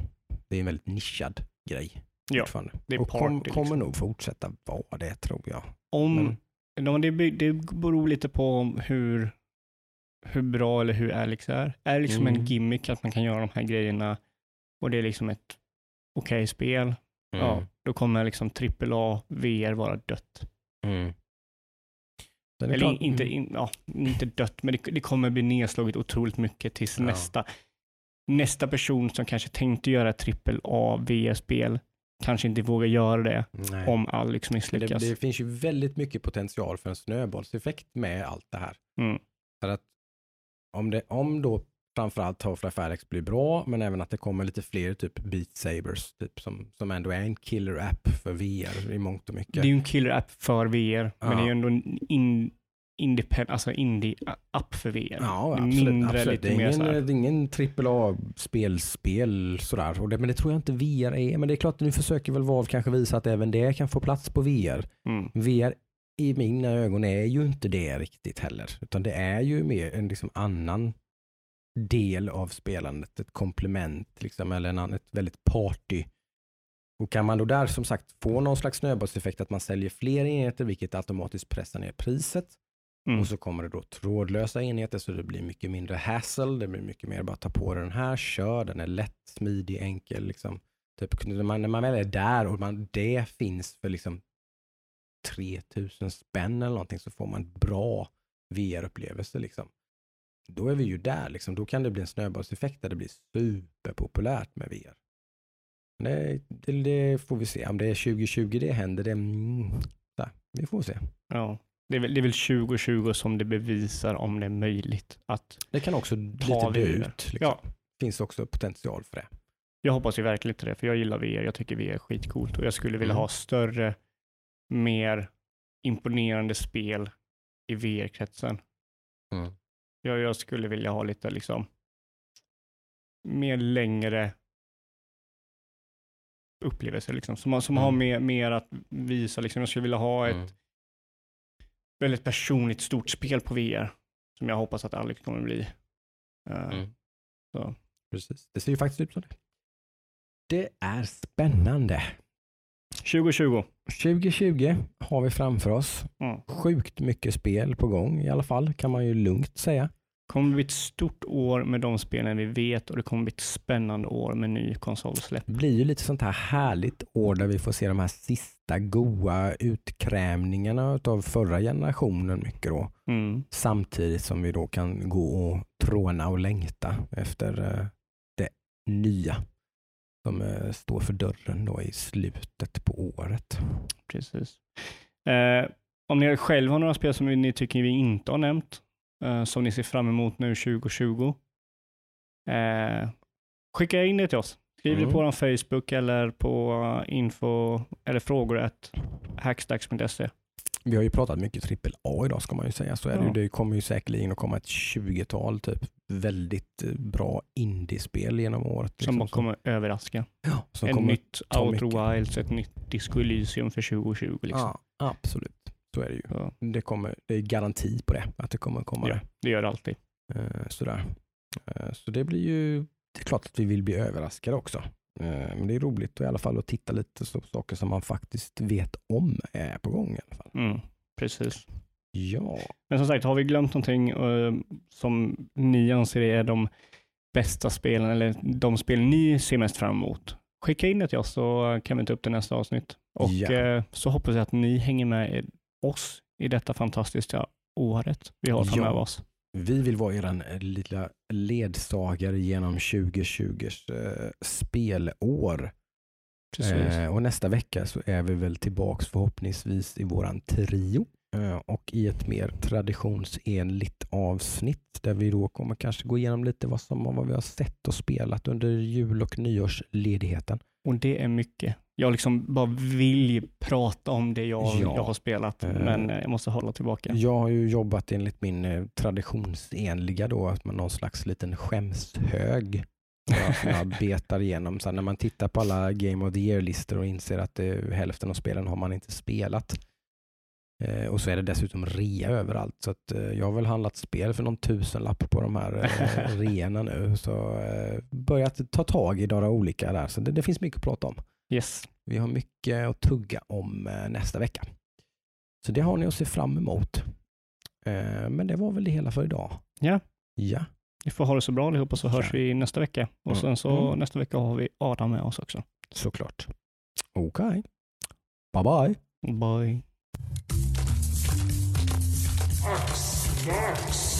S1: Det är en väldigt nischad grej.
S2: Ja, det är
S1: och kom,
S2: party,
S1: kommer
S2: liksom.
S1: nog fortsätta vara det tror jag.
S2: om,
S1: Men-
S2: det, det beror lite på hur, hur bra eller hur Alex är. Är det liksom
S1: Mm.
S2: en gimmick att man kan göra de här grejerna och det är liksom ett okej spel, ja, då kommer liksom AAA VR vara dött.
S1: Mm. Det
S2: Eller
S1: klart-
S2: in, inte, in, ja, inte dött, men det, det kommer bli nedslaget otroligt mycket tills
S1: Ja.
S2: nästa, nästa person som kanske tänkte göra ett AAA VR-spel kanske inte vågar göra det
S1: Nej.
S2: om Alex
S1: Men det,
S2: misslyckas.
S1: det finns ju väldigt mycket potential för en snöbollseffekt med allt det här.
S2: Mm.
S1: För att om, det, om då framförallt Half-Life Alyx blir bra, men även att det kommer lite fler typ Beat Sabers, typ, som, som ändå är en killer app för VR i mångt och mycket.
S2: Det är ju en killer-app för VR, men
S1: Ja.
S2: det är ju ändå en in, independent, alltså indie-app för VR.
S1: Ja, absolut.
S2: mindre,
S1: absolut. det, är ingen,
S2: så
S1: det är ingen AAA-spelspel sådär. Och det, men det tror jag inte VR är. Men det är klart, nu försöker väl Valve kanske visa att även det kan få plats på VR.
S2: Mm.
S1: VR i mina ögon är ju inte det riktigt heller. Utan det är ju mer en liksom annan del av spelandet. Ett komplement liksom, eller en annan, ett väldigt party. Och kan man då där som sagt få någon slags snöbollseffekt att man säljer fler enheter vilket automatiskt pressar ner priset.
S2: Mm.
S1: Och så kommer det då trådlösa enheter så det blir mycket mindre hassle. Det blir mycket mer bara ta på den här, kör, den är lätt, smidig, enkel. Liksom. Typ, när, man, när man väl är där och man, det finns för liksom 3000 spänn eller någonting så får man en bra VR-upplevelse. Liksom. Då är vi ju där, liksom. då kan det bli en snöbollseffekt där det blir superpopulärt med VR. Det, det, det får vi se. Om det är 2020 det händer, det, mm, vi får se.
S2: Ja. Det är, väl, det är väl 2020 som det bevisar om det är möjligt att
S1: Det kan också
S2: Ta
S1: lite dö ut. Liksom.
S2: Ja.
S1: finns också potential för det.
S2: Jag hoppas ju verkligen inte det, för jag gillar VR. Jag tycker VR är skitcoolt och jag skulle vilja
S1: Mm.
S2: ha större, mer imponerande spel i VR-kretsen.
S1: Mm.
S2: Jag, jag skulle vilja ha lite liksom mer längre upplevelser liksom, som, har- som har
S1: Mm.
S2: mer, mer att visa. Liksom. Jag skulle vilja ha ett
S1: Mm.
S2: väldigt personligt stort spel på VR som jag hoppas att Alex kommer bli. Eh,
S1: Mm.
S2: så.
S1: Precis. Det ser ju faktiskt ut som det. Det är spännande.
S2: 2020.
S1: 2020 har vi framför oss.
S2: Mm.
S1: Sjukt mycket spel på gång i alla fall, kan man ju lugnt säga.
S2: kommer bli ett stort år med de spelen vi vet och det kommer bli ett spännande år med ny konsolsläpp.
S1: Det blir ju lite sånt här härligt år där vi får se de här sista goa utkrämningarna av förra generationen mycket då.
S2: Mm.
S1: Samtidigt som vi då kan gå och tråna och längta efter eh, det nya som eh, står för dörren då i slutet på året.
S2: Precis. Eh, om ni själv har några spel som ni tycker vi inte har nämnt, eh, som ni ser fram emot nu 2020, eh, skicka in det till oss. Skriv
S1: Mm.
S2: det på vår Facebook eller på info eller frågor att hackstacks.se.
S1: Vi har ju pratat mycket trippel A idag ska man ju säga. Så är det,
S2: Ja.
S1: ju. det kommer ju säkerligen att komma ett 20-tal typ väldigt eh, bra indiespel genom året.
S2: Som
S1: liksom,
S2: kommer överraska.
S1: ja, som
S2: ett
S1: kommer
S2: nytt
S1: mycket.
S2: Wilds, ett nytt Disco Elysium för 2020. Liksom.
S1: Ja, absolut. Så är det ju.
S2: Så,
S1: Det, kommer, det är garanti på det, att det kommer komma
S2: ja, det gör det alltid.
S1: Eh, sådär. Eh, så det blir ju, det är klart att vi vill bli överraskade också. Eh, men det är roligt i alla fall att titta lite på saker som man faktiskt vet om är på gång i alla fall.
S2: Mm, precis.
S1: Ja,
S2: Men som sagt, har vi glömt någonting eh, som ni anser är de bästa spelen eller de spel ni ser mest fram emot, skicka in det till oss så kan vi ta upp det nästa avsnitt. Och
S1: Ja.
S2: eh, så hoppas jag att ni hänger med oss i detta fantastiska året vi har framöver
S1: Ja.
S2: oss.
S1: Vi vill vara er lilla ledsagare genom 2020s eh, spelår. Eh, och nästa vecka så är vi väl tillbaks förhoppningsvis i våran trio eh, och i ett mer traditionsenligt avsnitt där vi då kommer kanske gå igenom lite vad, som, vad vi har sett och spelat under jul och nyårsledigheten.
S2: Och det är mycket. Jag liksom bara vill prata om det jag,
S1: Ja.
S2: jag har spelat,
S1: Eh.
S2: men eh, jag måste hålla tillbaka.
S1: Jag har ju jobbat enligt min eh, traditionsenliga då, att man någon slags liten skämshög som jag betar igenom. Så när man tittar på alla Game of the Year-listor och inser att det, hälften av spelen har man inte spelat. Eh, och så är det dessutom rea överallt. Så att, eh, jag har väl handlat spel för någon tusenlapp på de här eh, reorna nu. Så eh, börjat ta tag i några olika där. Så det, det finns mycket att prata om.
S2: Yes.
S1: Vi har mycket att tugga om eh, nästa vecka. Så det har ni att se fram emot. Eh, men det var väl det hela för idag.
S2: Ja.
S1: Ja.
S2: Ni får ha det så bra allihopa så hörs
S1: Ja.
S2: vi nästa vecka. Och
S1: Mm.
S2: sen så
S1: Mm.
S2: nästa vecka har vi Adam med oss också.
S1: Såklart. Okej. Bye bye.
S2: Bye.
S3: Axe, dags!